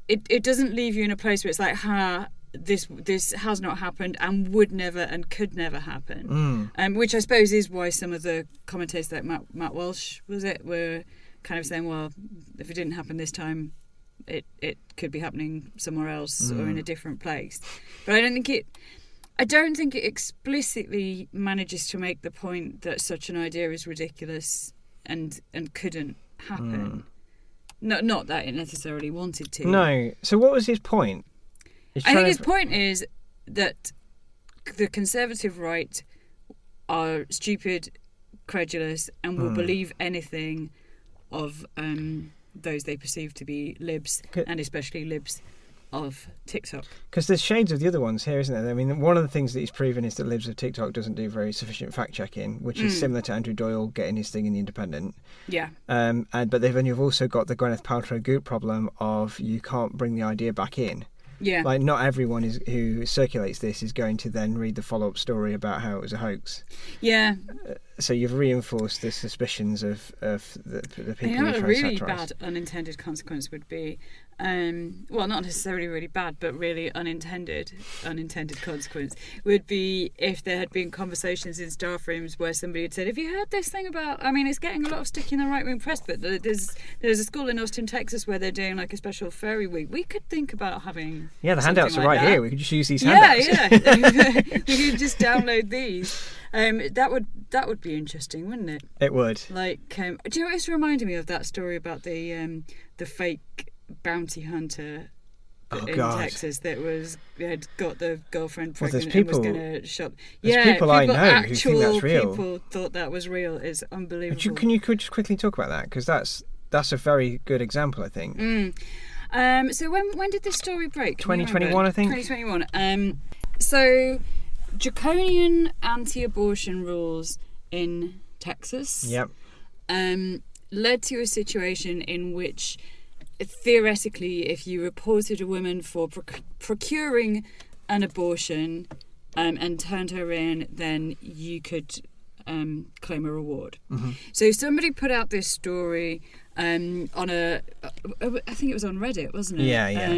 Speaker 1: it it doesn't leave you in a place where it's like, ha. This this has not happened and would never and could never happen, mm. um, which I suppose is why some of the commentators like Matt, Matt Walsh was it were kind of saying, well, if it didn't happen this time, it it could be happening somewhere else or in mm. a different place. But I don't think it. I don't think it explicitly manages to make the point that such an idea is ridiculous and and couldn't happen. Mm. No, not that it necessarily wanted to.
Speaker 3: No. So what was his point?
Speaker 1: I think his point is that the conservative right are stupid, credulous, and
Speaker 3: Hmm.
Speaker 1: will believe anything of um, those they perceive to be libs, and especially libs of TikTok.
Speaker 3: Because there's shades of the other ones here, isn't there? I mean, one of the things that he's proven is that Libs of TikTok doesn't do very sufficient fact checking, which is
Speaker 1: Mm.
Speaker 3: similar to Andrew Doyle getting his thing in the Independent.
Speaker 1: Yeah,
Speaker 3: Um, and but then you've also got the Gwyneth Paltrow Goop problem of you can't bring the idea back in.
Speaker 1: Yeah,
Speaker 3: Like, not everyone is who circulates this is going to then read the follow up story about how it was a hoax.
Speaker 1: yeah.
Speaker 3: Uh, So you've reinforced the suspicions of, of the, the people
Speaker 1: You know
Speaker 3: who
Speaker 1: a really bad unintended consequence would be? Um, well, not necessarily really bad, but really unintended unintended consequence would be if there had been conversations in staff rooms where somebody had said, "Have you heard this thing about?" I mean, it's getting a lot of stick in the right wing press, but there's there's a school in Austin, Texas, where they're doing like a special fairy week. We could think about having
Speaker 3: Yeah, the handouts are
Speaker 1: like
Speaker 3: right
Speaker 1: that.
Speaker 3: here. We could just use these
Speaker 1: Yeah,
Speaker 3: handouts.
Speaker 1: yeah. we could just download these. Um, that would that would be interesting, wouldn't it?
Speaker 3: It would.
Speaker 1: Like, um, do you know? It's reminded me of that story about the um, the fake bounty hunter
Speaker 3: Oh,
Speaker 1: in
Speaker 3: God.
Speaker 1: Texas that was had got the girlfriend
Speaker 3: Well, there's
Speaker 1: pregnant and was going to shop.
Speaker 3: there's
Speaker 1: yeah,
Speaker 3: people I know who think that's real.
Speaker 1: People thought that was real. It's unbelievable.
Speaker 3: You, can you could just quickly talk about that because that's that's a very good example, I think.
Speaker 1: Mm. Um, so when when did this story break?
Speaker 3: 2021. I think.
Speaker 1: 2021. Um, so draconian anti-abortion rules in Texas.
Speaker 3: Yep.
Speaker 1: um, led to a situation in which theoretically, if you reported a woman for proc- procuring an abortion um, and turned her in, then you could um, claim a reward.
Speaker 3: Mm-hmm.
Speaker 1: So somebody put out this story um, on a, I think it was on Reddit, wasn't it?
Speaker 3: Yeah, yeah.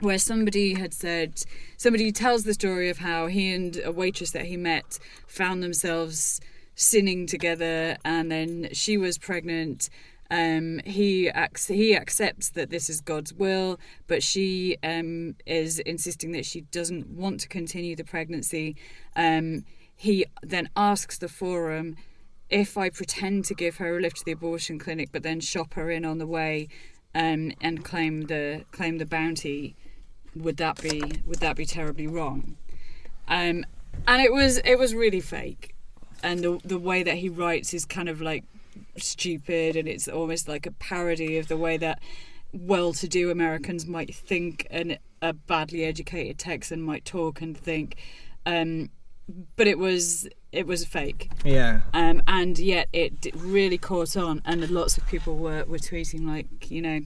Speaker 1: Where somebody had said somebody tells the story of how he and a waitress that he met found themselves sinning together and then she was pregnant um, he ac- he accepts that this is God's will, but she um, is insisting that she doesn't want to continue the pregnancy. Um, he then asks the forum if I pretend to give her a lift to the abortion clinic, but then shop her in on the way um, and claim the claim the bounty, would that be would that be terribly wrong? Um, and it was it was really fake, and the the way that he writes is kind of like stupid, and it's almost like a parody of the way that well-to-do Americans might think, and a badly educated Texan might talk and think. Um, but it was it was fake
Speaker 3: Yeah.
Speaker 1: um, and yet it really caught on and lots of people were, were tweeting like you know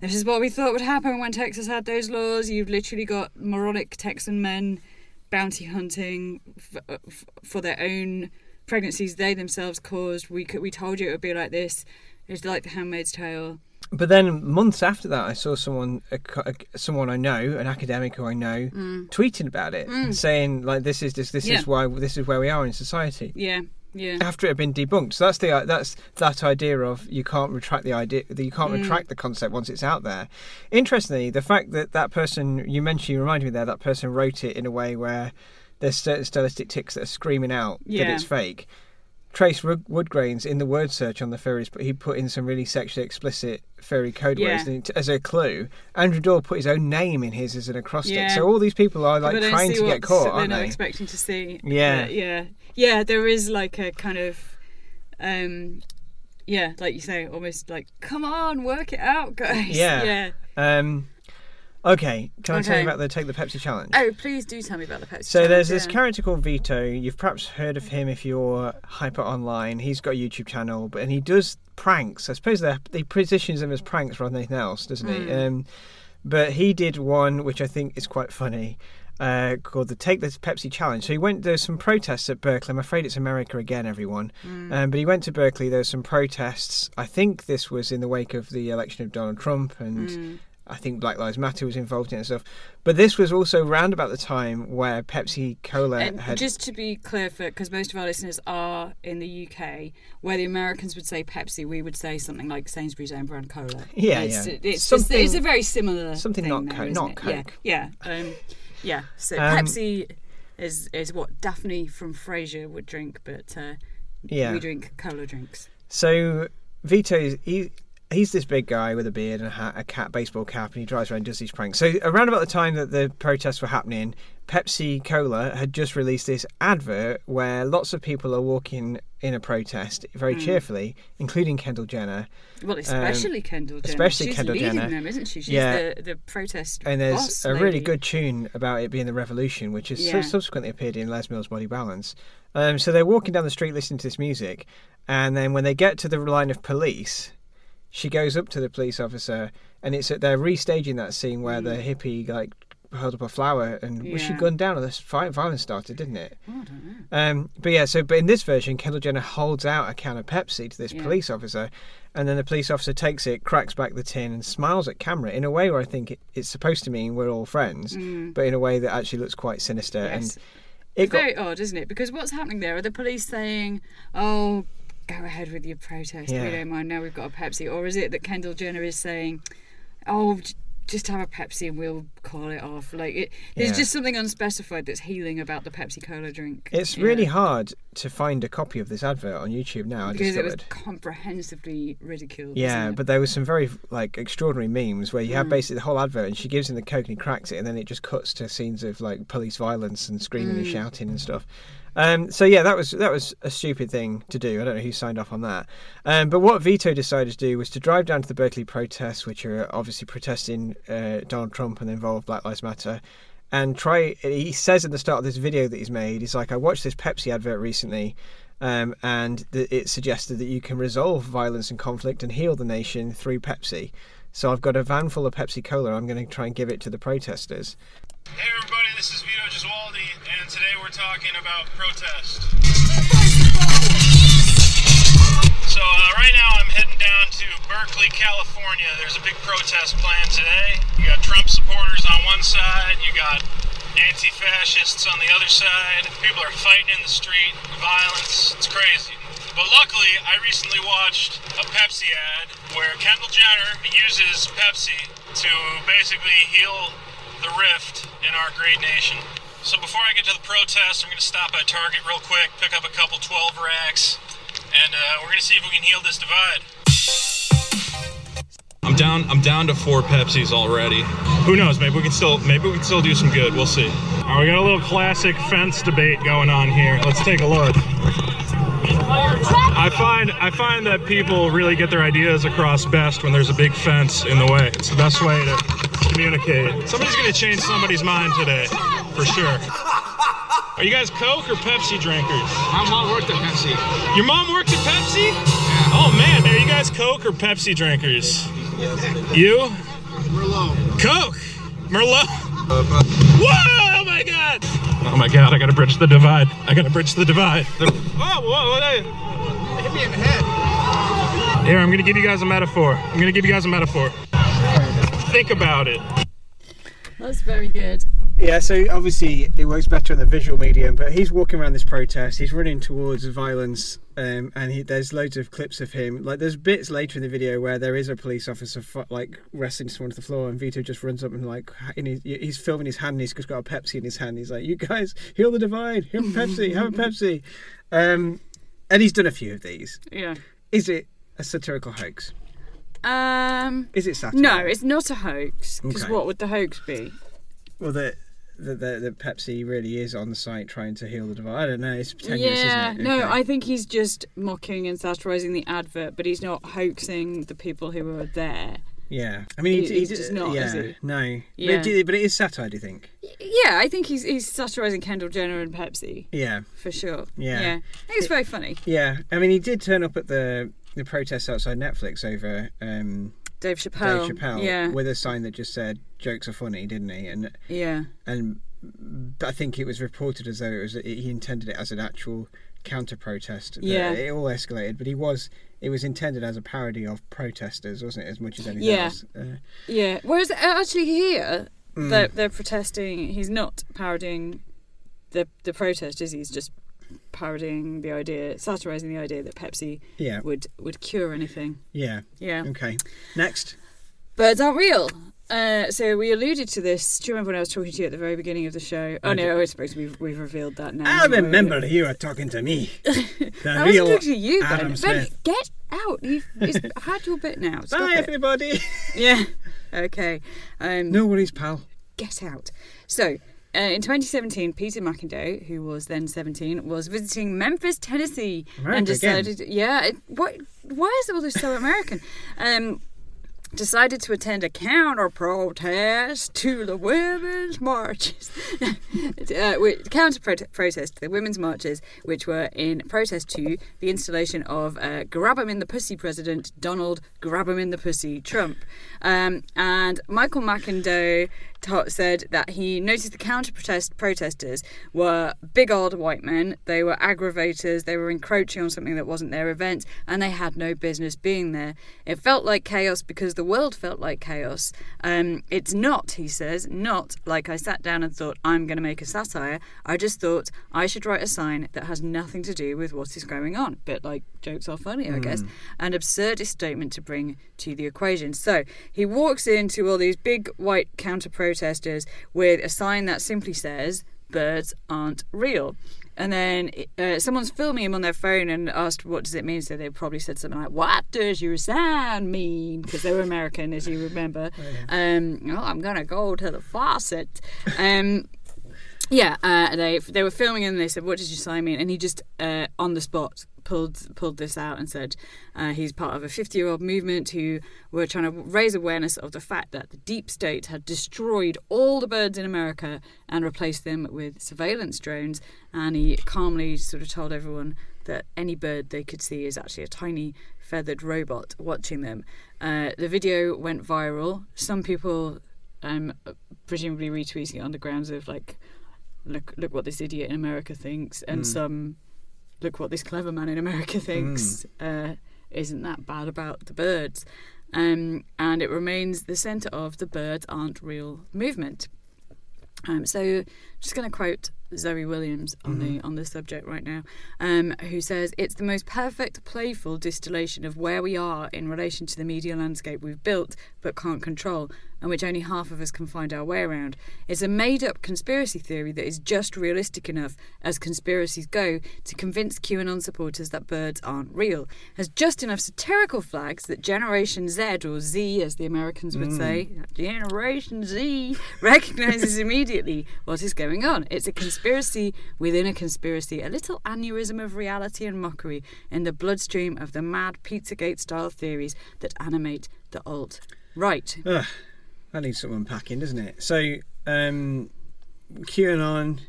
Speaker 1: this is what we thought would happen when texas had those laws you've literally got moronic texan men bounty hunting f- f- for their own pregnancies they themselves caused we could, we told you it would be like this it's like the handmaid's tale
Speaker 3: But then months after that, I saw someone, a, a, someone I know, an academic who I know, tweeting about it, and saying like, "This is this, this
Speaker 1: Mm. Yeah.
Speaker 3: is why this is where we are in society."
Speaker 1: yeah yeah
Speaker 3: After it had been debunked, so that's the that's that idea of you can't retract the idea, that you
Speaker 1: Mm.
Speaker 3: can't retract the concept once it's out there. Interestingly, the fact that that person you mentioned, you reminded me there, that person wrote it in a way where there's certain stylistic ticks that are screaming out that it's fake. Trace Woodgrains in the word search on the furries, but he put in some really sexually explicit furry code
Speaker 1: Yeah.
Speaker 3: words as a clue. Andrew Doyle put his own name in his as an acrostic.
Speaker 1: Yeah.
Speaker 3: So all these people are like trying to get caught,
Speaker 1: they're
Speaker 3: aren't they?
Speaker 1: expecting to see.
Speaker 3: Yeah.
Speaker 1: Yeah, yeah. There is like a kind of, um, yeah, like you say, almost like, come on, work it out, guys.
Speaker 3: Yeah.
Speaker 1: yeah.
Speaker 3: Um, okay, can I tell you about the Take the Pepsi challenge?
Speaker 1: Oh, please do tell me about the Pepsi. Challenge.
Speaker 3: So there's this character called Vito. You've perhaps heard of him if you're hyper online. He's got a YouTube channel, but and he does pranks. I suppose they he positions them as pranks rather than anything else, doesn't he?
Speaker 1: Mm.
Speaker 3: Um, but he did one which I think is quite funny. Uh, called the Take This Pepsi Challenge. So he went. There's some protests at Berkeley. I'm afraid it's America again, everyone.
Speaker 1: Mm.
Speaker 3: Um, but he went to Berkeley. There was some protests. I think this was in the wake of the election of Donald Trump, and
Speaker 1: Mm.
Speaker 3: I think Black Lives Matter was involved in it and stuff. But this was also round about the time where Pepsi Cola
Speaker 1: And
Speaker 3: had.
Speaker 1: just to be clear, for because most of our listeners are in the UK, where the Americans would say Pepsi, we would say something like Sainsbury's own brand cola.
Speaker 3: Yeah,
Speaker 1: it's,
Speaker 3: yeah.
Speaker 1: It's, just, it's a very similar
Speaker 3: something
Speaker 1: thing
Speaker 3: not
Speaker 1: there,
Speaker 3: Coke-
Speaker 1: isn't
Speaker 3: not? Coke.
Speaker 1: Yeah, yeah, um, yeah. So
Speaker 3: Um,
Speaker 1: Pepsi is is what Daphne from Frasier would drink, but uh,
Speaker 3: yeah.
Speaker 1: we drink cola drinks.
Speaker 3: So Vito's he he's this big guy with a beard and a hat, a cat baseball cap, and he drives around and does these pranks. So around about the time that the protests were happening, Pepsi Cola had just released this advert where lots of people are walking in a protest very
Speaker 1: Hmm.
Speaker 3: cheerfully, including Kendall Jenner.
Speaker 1: Well, especially Kendall Jenner.
Speaker 3: Um, especially
Speaker 1: She's
Speaker 3: Kendall
Speaker 1: leading
Speaker 3: Jenner.
Speaker 1: them, isn't she? She's
Speaker 3: Yeah.
Speaker 1: the, the protest
Speaker 3: And there's
Speaker 1: boss
Speaker 3: a really good tune about it being the revolution, which has
Speaker 1: Yeah.
Speaker 3: subsequently appeared in Les Mills' Body Balance. Um, so they're walking down the street listening to this music, and then when they get to the line of police, she goes up to the police officer, and it's they're restaging that scene where the hippie like held up a flower and was she
Speaker 1: Mm. Yeah.
Speaker 3: gunned down and this violence started, didn't it?
Speaker 1: Oh, I don't know.
Speaker 3: Um, but yeah, so but in this version, Kendall Jenner holds out a can of Pepsi to this
Speaker 1: Yeah.
Speaker 3: police officer, and then the police officer takes it, cracks back the tin, and smiles at camera in a way where I think it, it's supposed to mean we're all friends, but in a way that actually looks quite sinister.
Speaker 1: Mm. Yes.
Speaker 3: And it got
Speaker 1: Very odd, isn't it? Because what's happening there? Are the police saying, "Oh, go ahead with your protest.
Speaker 3: Yeah.
Speaker 1: We don't mind. Now we've got a Pepsi," or is it that Kendall Jenner is saying, "Oh, just have a Pepsi and we'll call it off"? Like, it, there's
Speaker 3: Yeah.
Speaker 1: just something unspecified that's healing about the Pepsi Cola drink.
Speaker 3: it's really hard to find a copy of this advert on YouTube now. I
Speaker 1: because it was comprehensively ridiculed.
Speaker 3: Yeah, but there was some very like extraordinary memes where you
Speaker 1: Mm.
Speaker 3: have basically the whole advert, and she gives him the coke and he cracks it, and then it just cuts to scenes of like police violence and screaming and
Speaker 1: Mm.
Speaker 3: shouting and stuff. Um, so yeah, that was that was a stupid thing to do. I don't know who signed off on that. Um, but what Vito decided to do was to drive down to the Berkeley protests, which are obviously protesting uh, Donald Trump and involve Black Lives Matter, and try. He says at the start of this video that he's made, he's like, "I watched this Pepsi advert recently." Um, and it suggested that you can resolve violence and conflict and heal the nation through Pepsi. So I've got a van full of Pepsi Cola. I'm going to try and give it to the protesters.
Speaker 5: Hey everybody, this is Vito today we're talking about protest. So uh, right now I'm heading down to Berkeley, California. There's a big protest planned today. You got Trump supporters on one side, you got anti-fascists on the other side. People are fighting in the street, violence. It's crazy. But luckily, I recently watched a Pepsi ad where Kendall Jenner uses Pepsi to basically heal the rift in our great nation. So before I get to the protest, I'm going to stop at Target real quick, pick up a couple 12 racks, and uh, we're going to see if we can heal this divide. I'm down. I'm down to four Pepsis already. Who knows? Maybe we can still. Maybe we can still do some good. We'll see. All right, we got a little classic fence debate going on here. Let's take a look. I find I find that people really get their ideas across best when there's a big fence in the way. It's the best way to communicate. Somebody's gonna change somebody's mind today, for sure. Are you guys Coke or Pepsi drinkers?
Speaker 6: My mom worked at Pepsi.
Speaker 5: Your mom worked at Pepsi? Oh man, are you guys Coke or Pepsi drinkers? You?
Speaker 6: Merlot.
Speaker 5: Coke! Merlot! Whoa! Oh my god! Oh my god, I gotta bridge the divide. I gotta bridge the divide. The- whoa, whoa, whoa, hey.
Speaker 6: Hit me in the head.
Speaker 5: Here, I'm gonna give you guys a metaphor. I'm gonna give you guys a metaphor. Think about it.
Speaker 1: That's very good.
Speaker 3: Yeah, so obviously it works better in the visual medium, but he's walking around this protest. He's running towards violence Um, and he, there's loads of clips of him. Like there's bits later in the video where there is a police officer fu- like wrestling someone to the floor, and Vito just runs up and like in his, he's filming his hand. and He's just got a Pepsi in his hand. He's like, "You guys, heal the divide. Have a Pepsi. Have a Pepsi." Um, and he's done a few of these.
Speaker 1: Yeah.
Speaker 3: Is it a satirical hoax?
Speaker 1: Um.
Speaker 3: Is it satire?
Speaker 1: No, it's not a hoax. Because
Speaker 3: Okay.
Speaker 1: what would the hoax be?
Speaker 3: Well, the, the the the Pepsi really is on the site trying to heal the divide. I don't know. It's tenuous,
Speaker 1: yeah.
Speaker 3: isn't it?
Speaker 1: No,
Speaker 3: Okay.
Speaker 1: I think he's just mocking and satirising the advert, but he's not hoaxing the people who were there.
Speaker 3: Yeah, I mean, he,
Speaker 1: He-
Speaker 3: he,
Speaker 1: he's
Speaker 3: did-
Speaker 1: just not,
Speaker 3: Yeah,
Speaker 1: is
Speaker 3: no.
Speaker 1: Yeah.
Speaker 3: But, do- but it is satire. Do you think?
Speaker 1: Yeah, I think he's he's satirising Kendall Jenner and Pepsi
Speaker 3: Yeah,
Speaker 1: for sure.
Speaker 3: Yeah.
Speaker 1: Yeah. I think it's very funny.
Speaker 3: yeah. I mean, he did turn up at the the protests outside Netflix over um,
Speaker 1: Dave Chappelle.
Speaker 3: Dave Chappelle
Speaker 1: Yeah.
Speaker 3: with a sign that just said "jokes are funny," didn't he? And
Speaker 1: Yeah.
Speaker 3: and I think it was reported as though it was he intended it as an actual counter protest.
Speaker 1: Yeah.
Speaker 3: it all escalated, but he was it was intended as a parody of protesters, wasn't it? As much as anything
Speaker 1: Yeah.
Speaker 3: else. Uh,
Speaker 1: Yeah. Whereas uh, actually here,
Speaker 3: Mm.
Speaker 1: they're, they're protesting. He's not parodying the the protest, is he? He's just parodying the idea, satirising the idea that Pepsi
Speaker 3: yeah,
Speaker 1: would would cure anything.
Speaker 3: yeah.
Speaker 1: Yeah.
Speaker 3: Okay. Next.
Speaker 1: Birds aren't real. Uh, so we alluded to this. Do you remember when I was talking to you at the very beginning of the show? Oh
Speaker 3: I
Speaker 1: no, I suppose we've we've revealed that now.
Speaker 3: I
Speaker 1: we?
Speaker 3: remember you were talking to me.
Speaker 1: I
Speaker 3: real
Speaker 1: talking to you,
Speaker 3: Adam
Speaker 1: Ben.
Speaker 3: Smith.
Speaker 1: Ben, get out. You've had your bit now. Stop
Speaker 3: Bye,
Speaker 1: it.
Speaker 3: everybody.
Speaker 1: Yeah. Okay. Um,
Speaker 3: no worries, pal.
Speaker 1: get out. So, uh, in 2017, Peter McIndoe, who was then 17, was visiting Memphis, Tennessee,
Speaker 3: America
Speaker 1: and decided, yeah, it, what, why is all this so American? Um, decided to attend a counter protest to the women's marches. uh, counter protest to the women's marches, which were in protest to the installation of uh, Grab 'em in the Pussy President Donald Grab 'em in the Pussy Trump. Um, and Michael McIndoe said that he noticed the counter protest protesters were big old white men. They were aggravators. They were encroaching on something that wasn't their event, and they had no business being there. It felt like chaos because the world felt like chaos. Um, it's not, he says, not like I sat down and thought I'm going to make a satire. I just thought I should write a sign that has nothing to do with what is going on. but like jokes are funny, I guess. An absurdist statement to bring to the equation. So he walks into all these big white counter protesters with a sign that simply says, Birds aren't real. And then uh, someone's filming him on their phone and asked, What does it mean? So they probably said something like, What does your sign mean? Because they were American, as you remember. Um, oh, I'm going to go to the faucet. Um, yeah, uh, they they were filming and they said, "What does your sign mean?" And he just uh, on the spot pulled pulled this out and said uh, he's part of a 50 year old movement who were trying to raise awareness of the fact that the deep state had destroyed all the birds in America and replaced them with surveillance drones. And he calmly sort of told everyone that any bird they could see is actually a tiny feathered robot watching them. Uh, the video went viral. Some people um, presumably retweeting it on the grounds of like look look what this idiot in America thinks, and some look what this clever man in America thinks. Uh, isn't that bad about the birds? Um, and it remains the centre of the birds aren't real movement. Um, so, just going to quote Zoe Williams on the on this subject right now, um, who says it's the most perfect, playful distillation of where we are in relation to the media landscape we've built but can't control, and which only half of us can find our way around. It's a made-up conspiracy theory that is just realistic enough, as conspiracies go, to convince QAnon supporters that birds aren't real. Has just enough satirical flags that Generation Z or Z, as the Americans would say, mm. Generation Z, recognizes immediately what is going on. It's a conspiracy within a conspiracy, a little aneurysm of reality and mockery in the bloodstream of the mad Pizzagate style theories that animate the alt right.
Speaker 3: Ugh, that needs some unpacking, doesn't it? So, um, QAnon.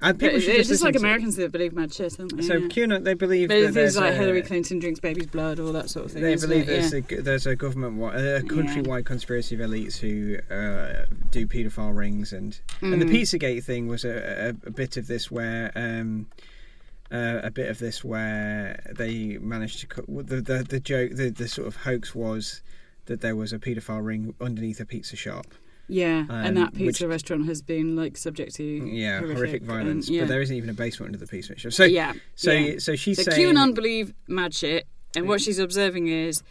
Speaker 3: And people
Speaker 1: It's
Speaker 3: should just
Speaker 1: just like Americans that believe mad shit, aren't they?
Speaker 3: So
Speaker 1: Yeah.
Speaker 3: QAnon, they believe
Speaker 1: But
Speaker 3: that
Speaker 1: things like
Speaker 3: a,
Speaker 1: Hillary Clinton drinks baby's blood, all that sort of thing.
Speaker 3: They believe there's
Speaker 1: Yeah.
Speaker 3: a there's a government a countrywide conspiracy of elites who uh, do paedophile rings and and the
Speaker 1: Mm.
Speaker 3: Pizzagate thing was a, a, a bit of this where um, uh, a bit of this where they managed to cut the the, the joke the, the sort of hoax was that there was a paedophile ring underneath a pizza shop
Speaker 1: Yeah, and
Speaker 3: Um,
Speaker 1: that pizza
Speaker 3: which-
Speaker 1: restaurant has been like subject to
Speaker 3: Yeah, horrific,
Speaker 1: horrific,
Speaker 3: violence.
Speaker 1: and- yeah.
Speaker 3: But there isn't even a basement under the pizza shop. So
Speaker 1: yeah.
Speaker 3: so
Speaker 1: yeah.
Speaker 3: so she's
Speaker 1: So
Speaker 3: saying
Speaker 1: QAnon believe mad shit, and what she's observing is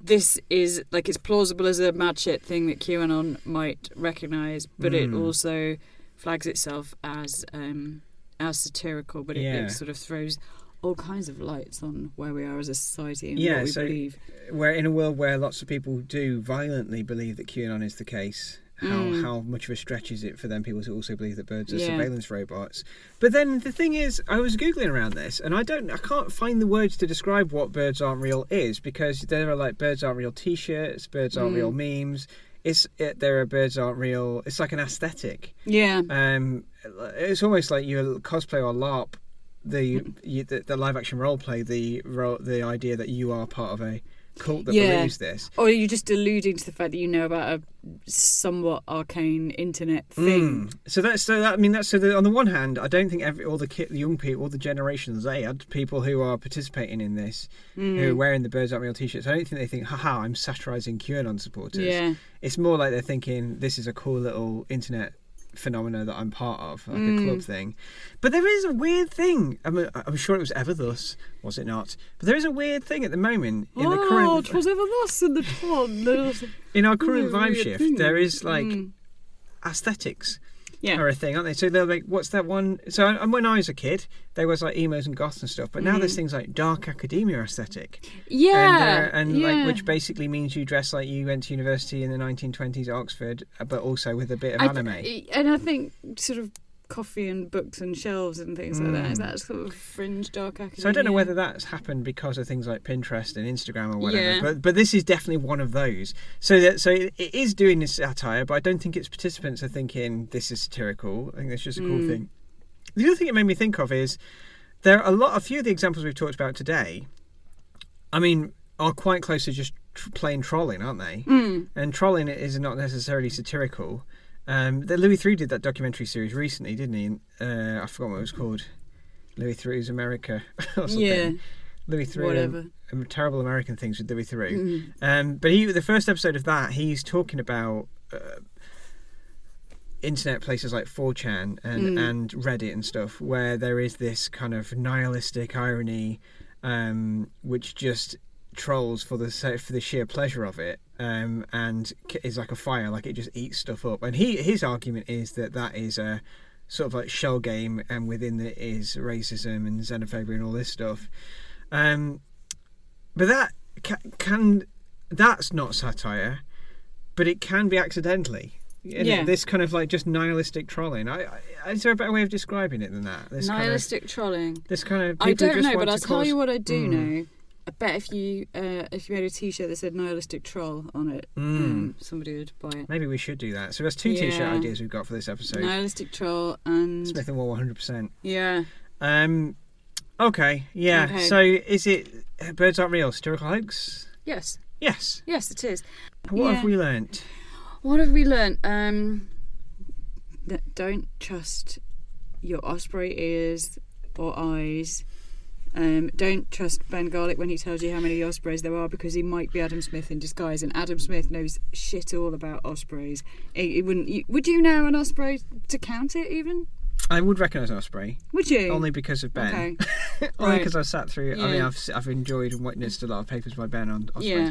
Speaker 1: this is like it's plausible as a mad shit thing that QAnon might recognize, but it
Speaker 3: Mm.
Speaker 1: also flags itself as um, as satirical, but it,
Speaker 3: Yeah.
Speaker 1: it sort of throws all kinds of lights on where we are as a society and
Speaker 3: Yeah,
Speaker 1: what we
Speaker 3: so-
Speaker 1: believe.
Speaker 3: we're in a world where lots of people do violently believe that QAnon is the case. How
Speaker 1: Mm.
Speaker 3: how much of a stretch is it for them people to also believe that birds are
Speaker 1: Yeah.
Speaker 3: surveillance robots? But then the thing is, I was googling around this, and I don't, I can't find the words to describe what birds aren't real is because there are like birds aren't real T-shirts, birds aren't
Speaker 1: Mm.
Speaker 3: real memes. It's it, there are birds aren't real. It's like an aesthetic.
Speaker 1: Yeah,
Speaker 3: Um, it's almost like you cosplay or LARP the the, the live action role play the ro- the idea that you are part of a cult that
Speaker 1: Yeah.
Speaker 3: believes this.
Speaker 1: or you're just alluding to the fact that you know about a somewhat arcane internet thing.
Speaker 3: Mm. So that's so that I mean that's so that on the one hand, I don't think every all the kid, the young people, all the generations they had people who are participating in this,
Speaker 1: Mm.
Speaker 3: who are wearing the birds aren't real t-shirts. I don't think they think, haha, I'm satirising QAnon supporters.
Speaker 1: Yeah,
Speaker 3: It's more like they're thinking this is a cool little internet phenomena that I'm part of, like a
Speaker 1: Mm.
Speaker 3: club thing. But there is a weird thing. I'm, I'm sure it was ever thus, was it not? But there is a weird thing at the moment in the
Speaker 1: oh,
Speaker 3: current
Speaker 1: it was ever thus in the pond.
Speaker 3: in our current vibe shift.
Speaker 1: thing.
Speaker 3: There is like
Speaker 1: Mm.
Speaker 3: aesthetics
Speaker 1: yeah,
Speaker 3: are a thing, aren't they? So they're like, what's that one? So and when I was a kid, there was like emos and goths and stuff. But now there's things like dark academia aesthetic,
Speaker 1: yeah,
Speaker 3: and, uh, and
Speaker 1: yeah.
Speaker 3: like which basically means you dress like you went to university in the 1920s at Oxford, uh, but also with a bit of
Speaker 1: I
Speaker 3: anime.
Speaker 1: and I think sort of coffee and books and shelves and things like that is
Speaker 3: Mm.
Speaker 1: that sort of fringe dark academia.
Speaker 3: So I don't know whether that's happened because of things like Pinterest and Instagram or whatever,
Speaker 1: Yeah.
Speaker 3: but but this is definitely one of those. So that so it it is doing this satire, but I don't think its participants are thinking this is satirical. I think that's just a cool
Speaker 1: Mm.
Speaker 3: thing. The other thing it made me think of is there are a lot, a few of the examples we've talked about today. I mean, are quite close to just plain trolling, aren't they?
Speaker 1: Mm.
Speaker 3: And trolling is not necessarily satirical. Um, the Louis Theroux did that documentary series recently, didn't he? Uh, I forgot what it was called. Louis Theroux's America or something.
Speaker 1: Yeah,
Speaker 3: Louis Theroux.
Speaker 1: whatever.
Speaker 3: Um, terrible American things with Louis Theroux.
Speaker 1: Mm.
Speaker 3: Um, but he, the first episode of that, he's talking about uh, internet places like 4chan and,
Speaker 1: Mm.
Speaker 3: and Reddit and stuff, where there is this kind of nihilistic irony, um, which just trolls for the for the sheer pleasure of it, um, and is like a fire, like it just eats stuff up. And he his argument is that that is a sort of like shell game, and within it is racism and xenophobia and all this stuff. Um, but that ca- can that's not satire, but it can be accidentally.
Speaker 1: Yeah.
Speaker 3: This kind of like just nihilistic trolling. I, I, is there a better way of describing it than that? This
Speaker 1: Nihilistic trolling.
Speaker 3: Kind of, this kind of.
Speaker 1: I don't know, but I'll
Speaker 3: to
Speaker 1: tell you what I do
Speaker 3: Mm.
Speaker 1: know. I bet if you uh, if you made a T-shirt that said "nihilistic troll" on it,
Speaker 3: Mm.
Speaker 1: um, somebody would buy it.
Speaker 3: Maybe we should do that. So there's two t-shirt ideas we've got for this episode.
Speaker 1: Nihilistic troll and
Speaker 3: Smith and Wall 100%.
Speaker 1: yeah,
Speaker 3: Um, okay, yeah.
Speaker 1: Okay.
Speaker 3: So is it birds aren't real? Satirical hoax?
Speaker 1: yes,
Speaker 3: Yes.
Speaker 1: yes, it is.
Speaker 3: What
Speaker 1: Yeah.
Speaker 3: have we learnt?
Speaker 1: What have we learnt? Um, that don't trust your osprey ears or eyes. Um, don't trust Ben Garlick when he tells you how many ospreys there are because he might be Adam Smith in disguise, and Adam Smith knows shit all about ospreys. He, he wouldn't. You, would you know an osprey to count it even?
Speaker 3: I would recognise an osprey
Speaker 1: Would you?
Speaker 3: only because of Ben.
Speaker 1: Okay.
Speaker 3: only
Speaker 1: Right.
Speaker 3: because I've sat through. I mean, I've I've enjoyed and witnessed a lot of papers by Ben on ospreys.
Speaker 1: Yeah.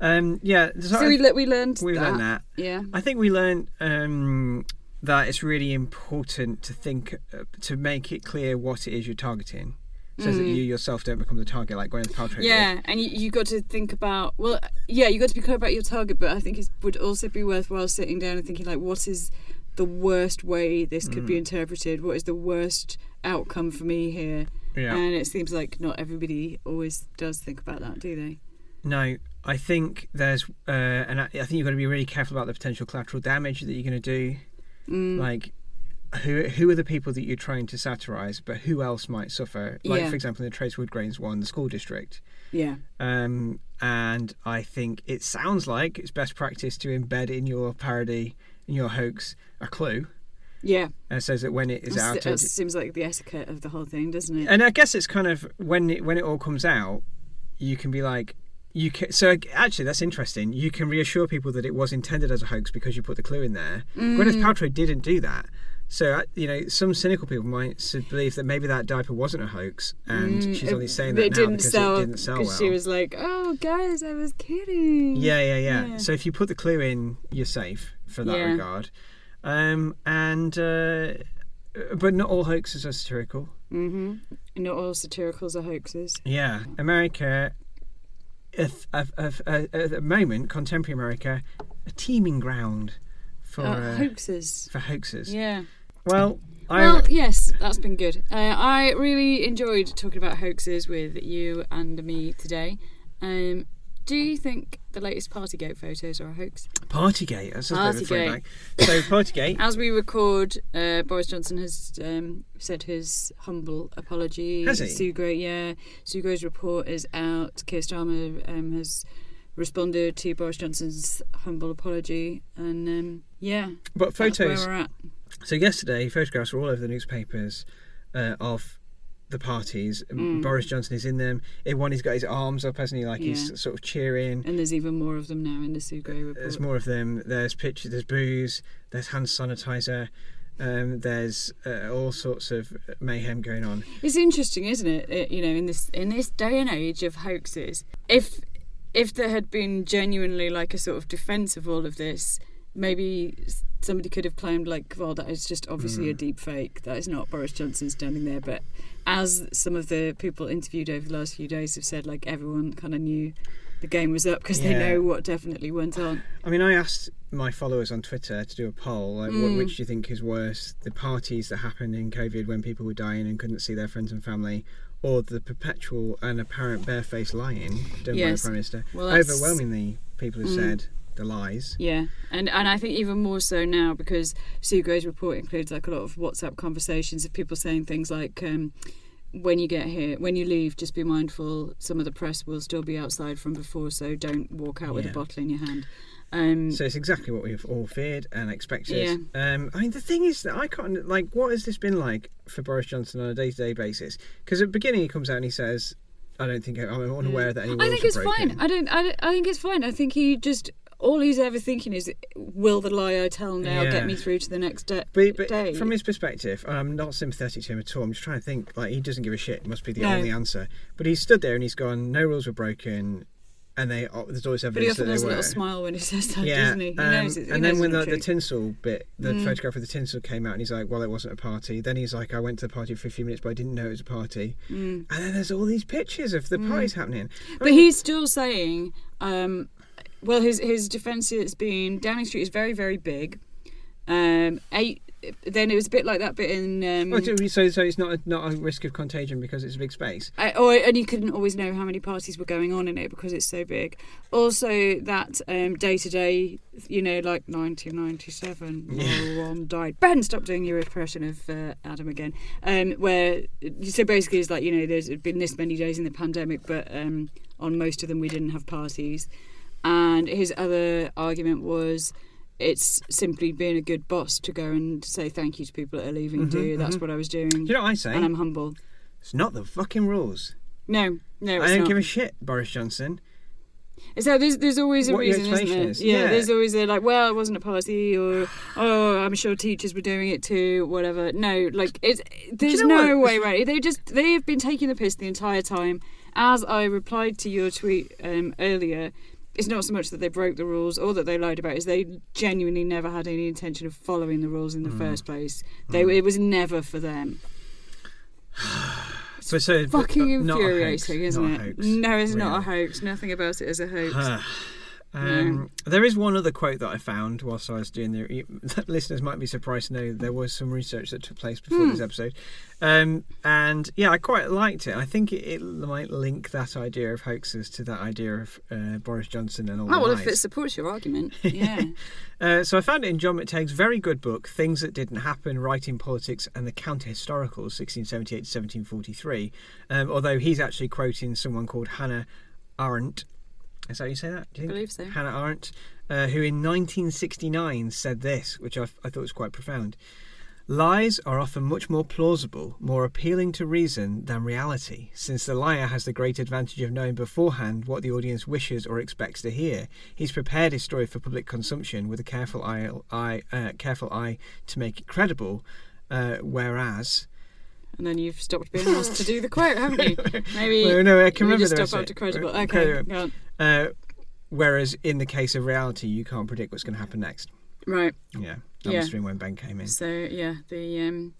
Speaker 3: Um, yeah. So,
Speaker 1: So we, le- we learned
Speaker 3: we've
Speaker 1: that.
Speaker 3: learned that.
Speaker 1: Yeah.
Speaker 3: I think we learned um, that it's really important to think uh, to make it clear what it is you're targeting, so that
Speaker 1: Mm.
Speaker 3: you yourself don't become the target, like Gwyneth Paltrow. did.
Speaker 1: Yeah, and you, you got to think about well, yeah, you got to be clear about your target, but I think it would also be worthwhile sitting down and thinking like, what is the worst way this could
Speaker 3: Mm.
Speaker 1: be interpreted? What is the worst outcome for me here?
Speaker 3: Yeah.
Speaker 1: And it seems like not everybody always does think about that, do they?
Speaker 3: No, I think there's, uh, and I, I think you've got to be really careful about the potential collateral damage that you're going to do.
Speaker 1: Mm.
Speaker 3: Like, who who are the people that you're trying to satirise, but who else might suffer? Like,
Speaker 1: Yeah.
Speaker 3: for example, in the Trace Wood Grains one, the school district.
Speaker 1: yeah.
Speaker 3: Um, and I think it sounds like it's best practice to embed in your parody, in your hoax, a clue.
Speaker 1: Yeah.
Speaker 3: And says that when it is
Speaker 1: That's-
Speaker 3: outed,
Speaker 1: that seems like the etiquette of the whole thing, doesn't it?
Speaker 3: and I guess it's kind of when it, when it all comes out, you can be like, you can. So actually, that's interesting. You can reassure people that it was intended as a hoax because you put the clue in there.
Speaker 1: Mm.
Speaker 3: Gwyneth Paltrow didn't do that. So you know, some cynical people might believe that maybe that diaper wasn't a hoax, and she's only saying that
Speaker 1: it
Speaker 3: now
Speaker 1: didn't
Speaker 3: because
Speaker 1: sell
Speaker 3: it didn't sell well.
Speaker 1: because she was like, "Oh, guys, I was kidding."
Speaker 3: Yeah, yeah, yeah,
Speaker 1: Yeah.
Speaker 3: So if you put the clue in, you're safe for that
Speaker 1: Yeah.
Speaker 3: regard. Um, and uh, but not all hoaxes are satirical.
Speaker 1: Mm-hmm. Not all satiricals are hoaxes.
Speaker 3: Yeah, America, if, if, if, uh, at the moment, contemporary America, a teeming ground for
Speaker 1: Uh,
Speaker 3: uh,
Speaker 1: hoaxes.
Speaker 3: for hoaxes.
Speaker 1: Yeah.
Speaker 3: Well, I
Speaker 1: Well, yes, that's been good. Uh, I really enjoyed talking about hoaxes with you and me today. Um, do you think the latest Partygate photos are a hoax?
Speaker 3: Partygate. That's just a a
Speaker 1: Partygate.
Speaker 3: throwback. So Partygate.
Speaker 1: As we record, uh, Boris Johnson has um, said his humble apology.
Speaker 3: Has he?
Speaker 1: Sue Gray, yeah. Sue Gray's report is out. Keir Starmer um, has responded to Boris Johnson's humble apology, and um, yeah,
Speaker 3: But
Speaker 1: that's where
Speaker 3: photos.
Speaker 1: we're at.
Speaker 3: So yesterday, photographs were all over the newspapers uh, of the parties.
Speaker 1: Mm.
Speaker 3: Boris Johnson is in them. In one, he's got his arms up, hasn't he? Like
Speaker 1: Yeah.
Speaker 3: he's sort of cheering.
Speaker 1: And there's even more of them now in the Sue Gray report.
Speaker 3: There's more of them. There's pictures. There's booze. There's hand sanitizer. Um, there's uh, all sorts of mayhem going on.
Speaker 1: It's interesting, isn't it? it? You know, in this in this day and age of hoaxes, if if there had been genuinely like a sort of defence of all of this, maybe somebody could have claimed like, well, that is just obviously a
Speaker 3: Hmm.
Speaker 1: deep fake. That is not Boris Johnson standing there. But as some of the people interviewed over the last few days have said, like everyone kind of knew the game was up because they know what definitely went on.
Speaker 3: I mean, I asked my followers on Twitter to do a poll. Like, what,
Speaker 1: Mm.
Speaker 3: which do you think is worse? The parties that happened in COVID when people were dying and couldn't see their friends and family, or the perpetual and apparent barefaced lying done
Speaker 1: Yes.
Speaker 3: by the Prime Minister?
Speaker 1: Well,
Speaker 3: Overwhelmingly, people have
Speaker 1: Mm.
Speaker 3: said the lies.
Speaker 1: Yeah, and and I think even more so now because Sue Gray's report includes like a lot of WhatsApp conversations of people saying things like, um, "When you get here, when you leave, just be mindful. Some of the press will still be outside from before, so don't walk out with a bottle in your hand." Um,
Speaker 3: So it's exactly what we've all feared and expected.
Speaker 1: Yeah.
Speaker 3: Um, I mean, the thing is that I can't like. What has this been like for Boris Johnson on a day-to-day basis? Because at the beginning he comes out and he says, "I don't think I'm unaware that any
Speaker 1: I think it's
Speaker 3: broken."
Speaker 1: fine. I don't, I don't. I think it's fine. I think he just all he's ever thinking is, "Will the lie I tell now
Speaker 3: Yeah.
Speaker 1: get me through to the next de-
Speaker 3: But, but
Speaker 1: day?"
Speaker 3: from his perspective, I'm not sympathetic to him at all. I'm just trying to think like he doesn't give a shit. Must be the
Speaker 1: No.
Speaker 3: only answer. But he's stood there and he's gone. No rules were broken, and they oh, there's always evidence.
Speaker 1: but he often has a little smile when he says that,
Speaker 3: yeah,
Speaker 1: doesn't he? He
Speaker 3: um,
Speaker 1: knows it. He
Speaker 3: and
Speaker 1: knows
Speaker 3: then when
Speaker 1: it's
Speaker 3: the, the tinsel bit, the
Speaker 1: Mm.
Speaker 3: photograph of the tinsel came out, and he's like, "Well, it wasn't a party." Then he's like, "I went to the party for a few minutes, but I didn't know it was a party."
Speaker 1: Mm.
Speaker 3: And then there's all these pictures of the parties happening. I
Speaker 1: But
Speaker 3: mean,
Speaker 1: he's still saying, um, well, his his defence has been Downing Street is very very big. Um, eight. Then it was a bit like that bit in. Um,
Speaker 3: Oh, so, so it's not a, not a risk of contagion because it's a big space.
Speaker 1: I, or and you couldn't always know how many parties were going on in it because it's so big. Also, that day to day, you know, like 1997, no one died. Ben, stop doing your impression of uh, Adam again. Um, where so basically it's like you know, there's been this many days in the pandemic, but um, on most of them we didn't have parties. And his other argument was. It's simply being a good boss to go and say thank you to people that are leaving. do that's what I was doing,
Speaker 3: Do you know what I say?
Speaker 1: and I'm humble.
Speaker 3: It's not the fucking rules.
Speaker 1: No, no,
Speaker 3: I don't
Speaker 1: not.
Speaker 3: give a shit, Boris Johnson.
Speaker 1: So there's there's always a
Speaker 3: What
Speaker 1: reason, isn't there?
Speaker 3: is.
Speaker 1: Yeah,
Speaker 3: Yeah.
Speaker 1: there's always a like, well, it wasn't a party, or oh, I'm sure teachers were doing it too, whatever. No, like it's there's
Speaker 3: know
Speaker 1: no
Speaker 3: what?
Speaker 1: way right. They just they have been taking the piss the entire time. As I replied to your tweet um, earlier, it's not so much that they broke the rules or that they lied about it, is they genuinely never had any intention of following the rules in the
Speaker 3: Hmm.
Speaker 1: first place. They it was never for them.
Speaker 3: So, so
Speaker 1: Fucking
Speaker 3: a hoax,
Speaker 1: infuriating, isn't it?
Speaker 3: hoax,
Speaker 1: no, it's not a hoax. Nothing about it is a hoax.
Speaker 3: Um, There is one other quote that I found whilst I was doing the. Listeners might be surprised to know there was some research that took place before
Speaker 1: Hmm.
Speaker 3: this episode, um, and yeah, I quite liked it. I think it, it might link that idea of hoaxes to that idea of uh, Boris Johnson and all
Speaker 1: Oh well,
Speaker 3: lies.
Speaker 1: if it supports your argument, yeah.
Speaker 3: Uh, so I found it in John McTague's very good book, Things That Didn't Happen, Writing Politics and the Counter-Historicals, 1678 to 1743. Um, although he's actually quoting someone called Hannah Arendt. Is that how you say that? Do you think?
Speaker 1: believe so.
Speaker 3: Hannah Arendt, uh, who in 1969 said this, which I, I thought was quite profound. Lies are often much more plausible, more appealing to reason than reality, since the liar has the great advantage of knowing beforehand what the audience wishes or expects to hear. He's prepared his story for public consumption with a careful eye, eye uh, careful eye to make it credible. Uh, whereas,
Speaker 1: And then you've stopped being asked to do the quote, haven't you? Maybe.
Speaker 3: Well, no, I can remember
Speaker 1: just stop
Speaker 3: rest
Speaker 1: up
Speaker 3: of
Speaker 1: to credible. Okay, go on.
Speaker 3: Uh, whereas in the case of reality, you can't predict what's going to happen next.
Speaker 1: Right.
Speaker 3: Yeah, that
Speaker 1: Yeah.
Speaker 3: must have been when Ben came in.
Speaker 1: So yeah, the um,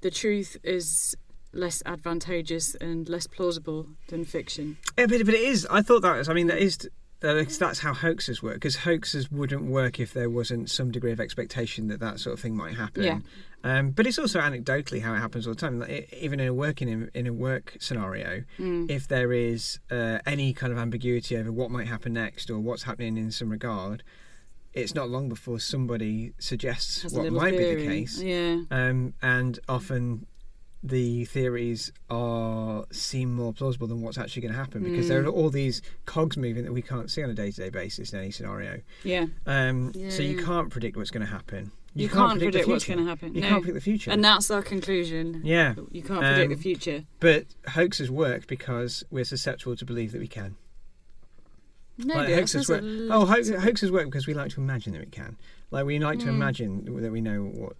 Speaker 1: the truth is less advantageous and less plausible than fiction.
Speaker 3: Yeah, but, but it is. I thought that was. I mean, that is. That's how hoaxes work. Because hoaxes wouldn't work if there wasn't some degree of expectation that that sort of thing might happen.
Speaker 1: Yeah.
Speaker 3: Um, but it's also anecdotally how it happens all the time. Like, even in a working in a work scenario,
Speaker 1: Mm.
Speaker 3: if there is uh, any kind of ambiguity over what might happen next or what's happening in some regard, it's not long before somebody suggests what might be the case.
Speaker 1: Yeah.
Speaker 3: Um, and often the theories are seem more plausible than what's actually going to happen because there
Speaker 1: Mm.
Speaker 3: are all these cogs moving that we can't see on a day-to-day basis in any scenario.
Speaker 1: Yeah.
Speaker 3: Um,
Speaker 1: Yeah,
Speaker 3: so you can't predict what's going to happen.
Speaker 1: You, can't, predict,
Speaker 3: the
Speaker 1: what's going to happen.
Speaker 3: You
Speaker 1: no.
Speaker 3: can't predict the future.
Speaker 1: And that's our conclusion.
Speaker 3: yeah,
Speaker 1: You can't predict
Speaker 3: Um,
Speaker 1: the future.
Speaker 3: but hoaxes work because we're susceptible to believe that we can.
Speaker 1: No,
Speaker 3: like hoaxes work.
Speaker 1: a
Speaker 3: Oh, hoax, hoaxes work because we like to imagine that we can. Like we like to
Speaker 1: Mm.
Speaker 3: imagine that we know what.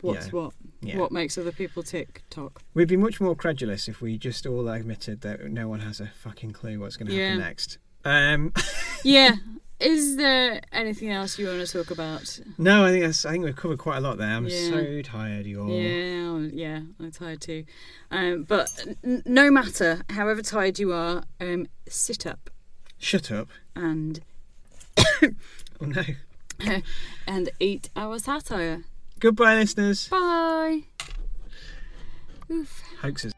Speaker 1: What's
Speaker 3: yeah.
Speaker 1: what?
Speaker 3: Yeah.
Speaker 1: What makes other people tick tock?
Speaker 3: We'd be much more credulous if we just all admitted that no one has a fucking clue what's going to happen next. Um,
Speaker 1: yeah. Is there anything else you want to talk about?
Speaker 3: no, I think that's. I think we've covered quite a lot there. I'm
Speaker 1: Yeah.
Speaker 3: so tired, you all.
Speaker 1: Yeah, yeah, I'm tired too. Um, but n- no matter, however tired you are, um, sit up
Speaker 3: Shut up.
Speaker 1: and
Speaker 3: Oh no.
Speaker 1: and eat our satire.
Speaker 3: Goodbye, listeners.
Speaker 1: Bye. Oof.
Speaker 3: Hoaxes.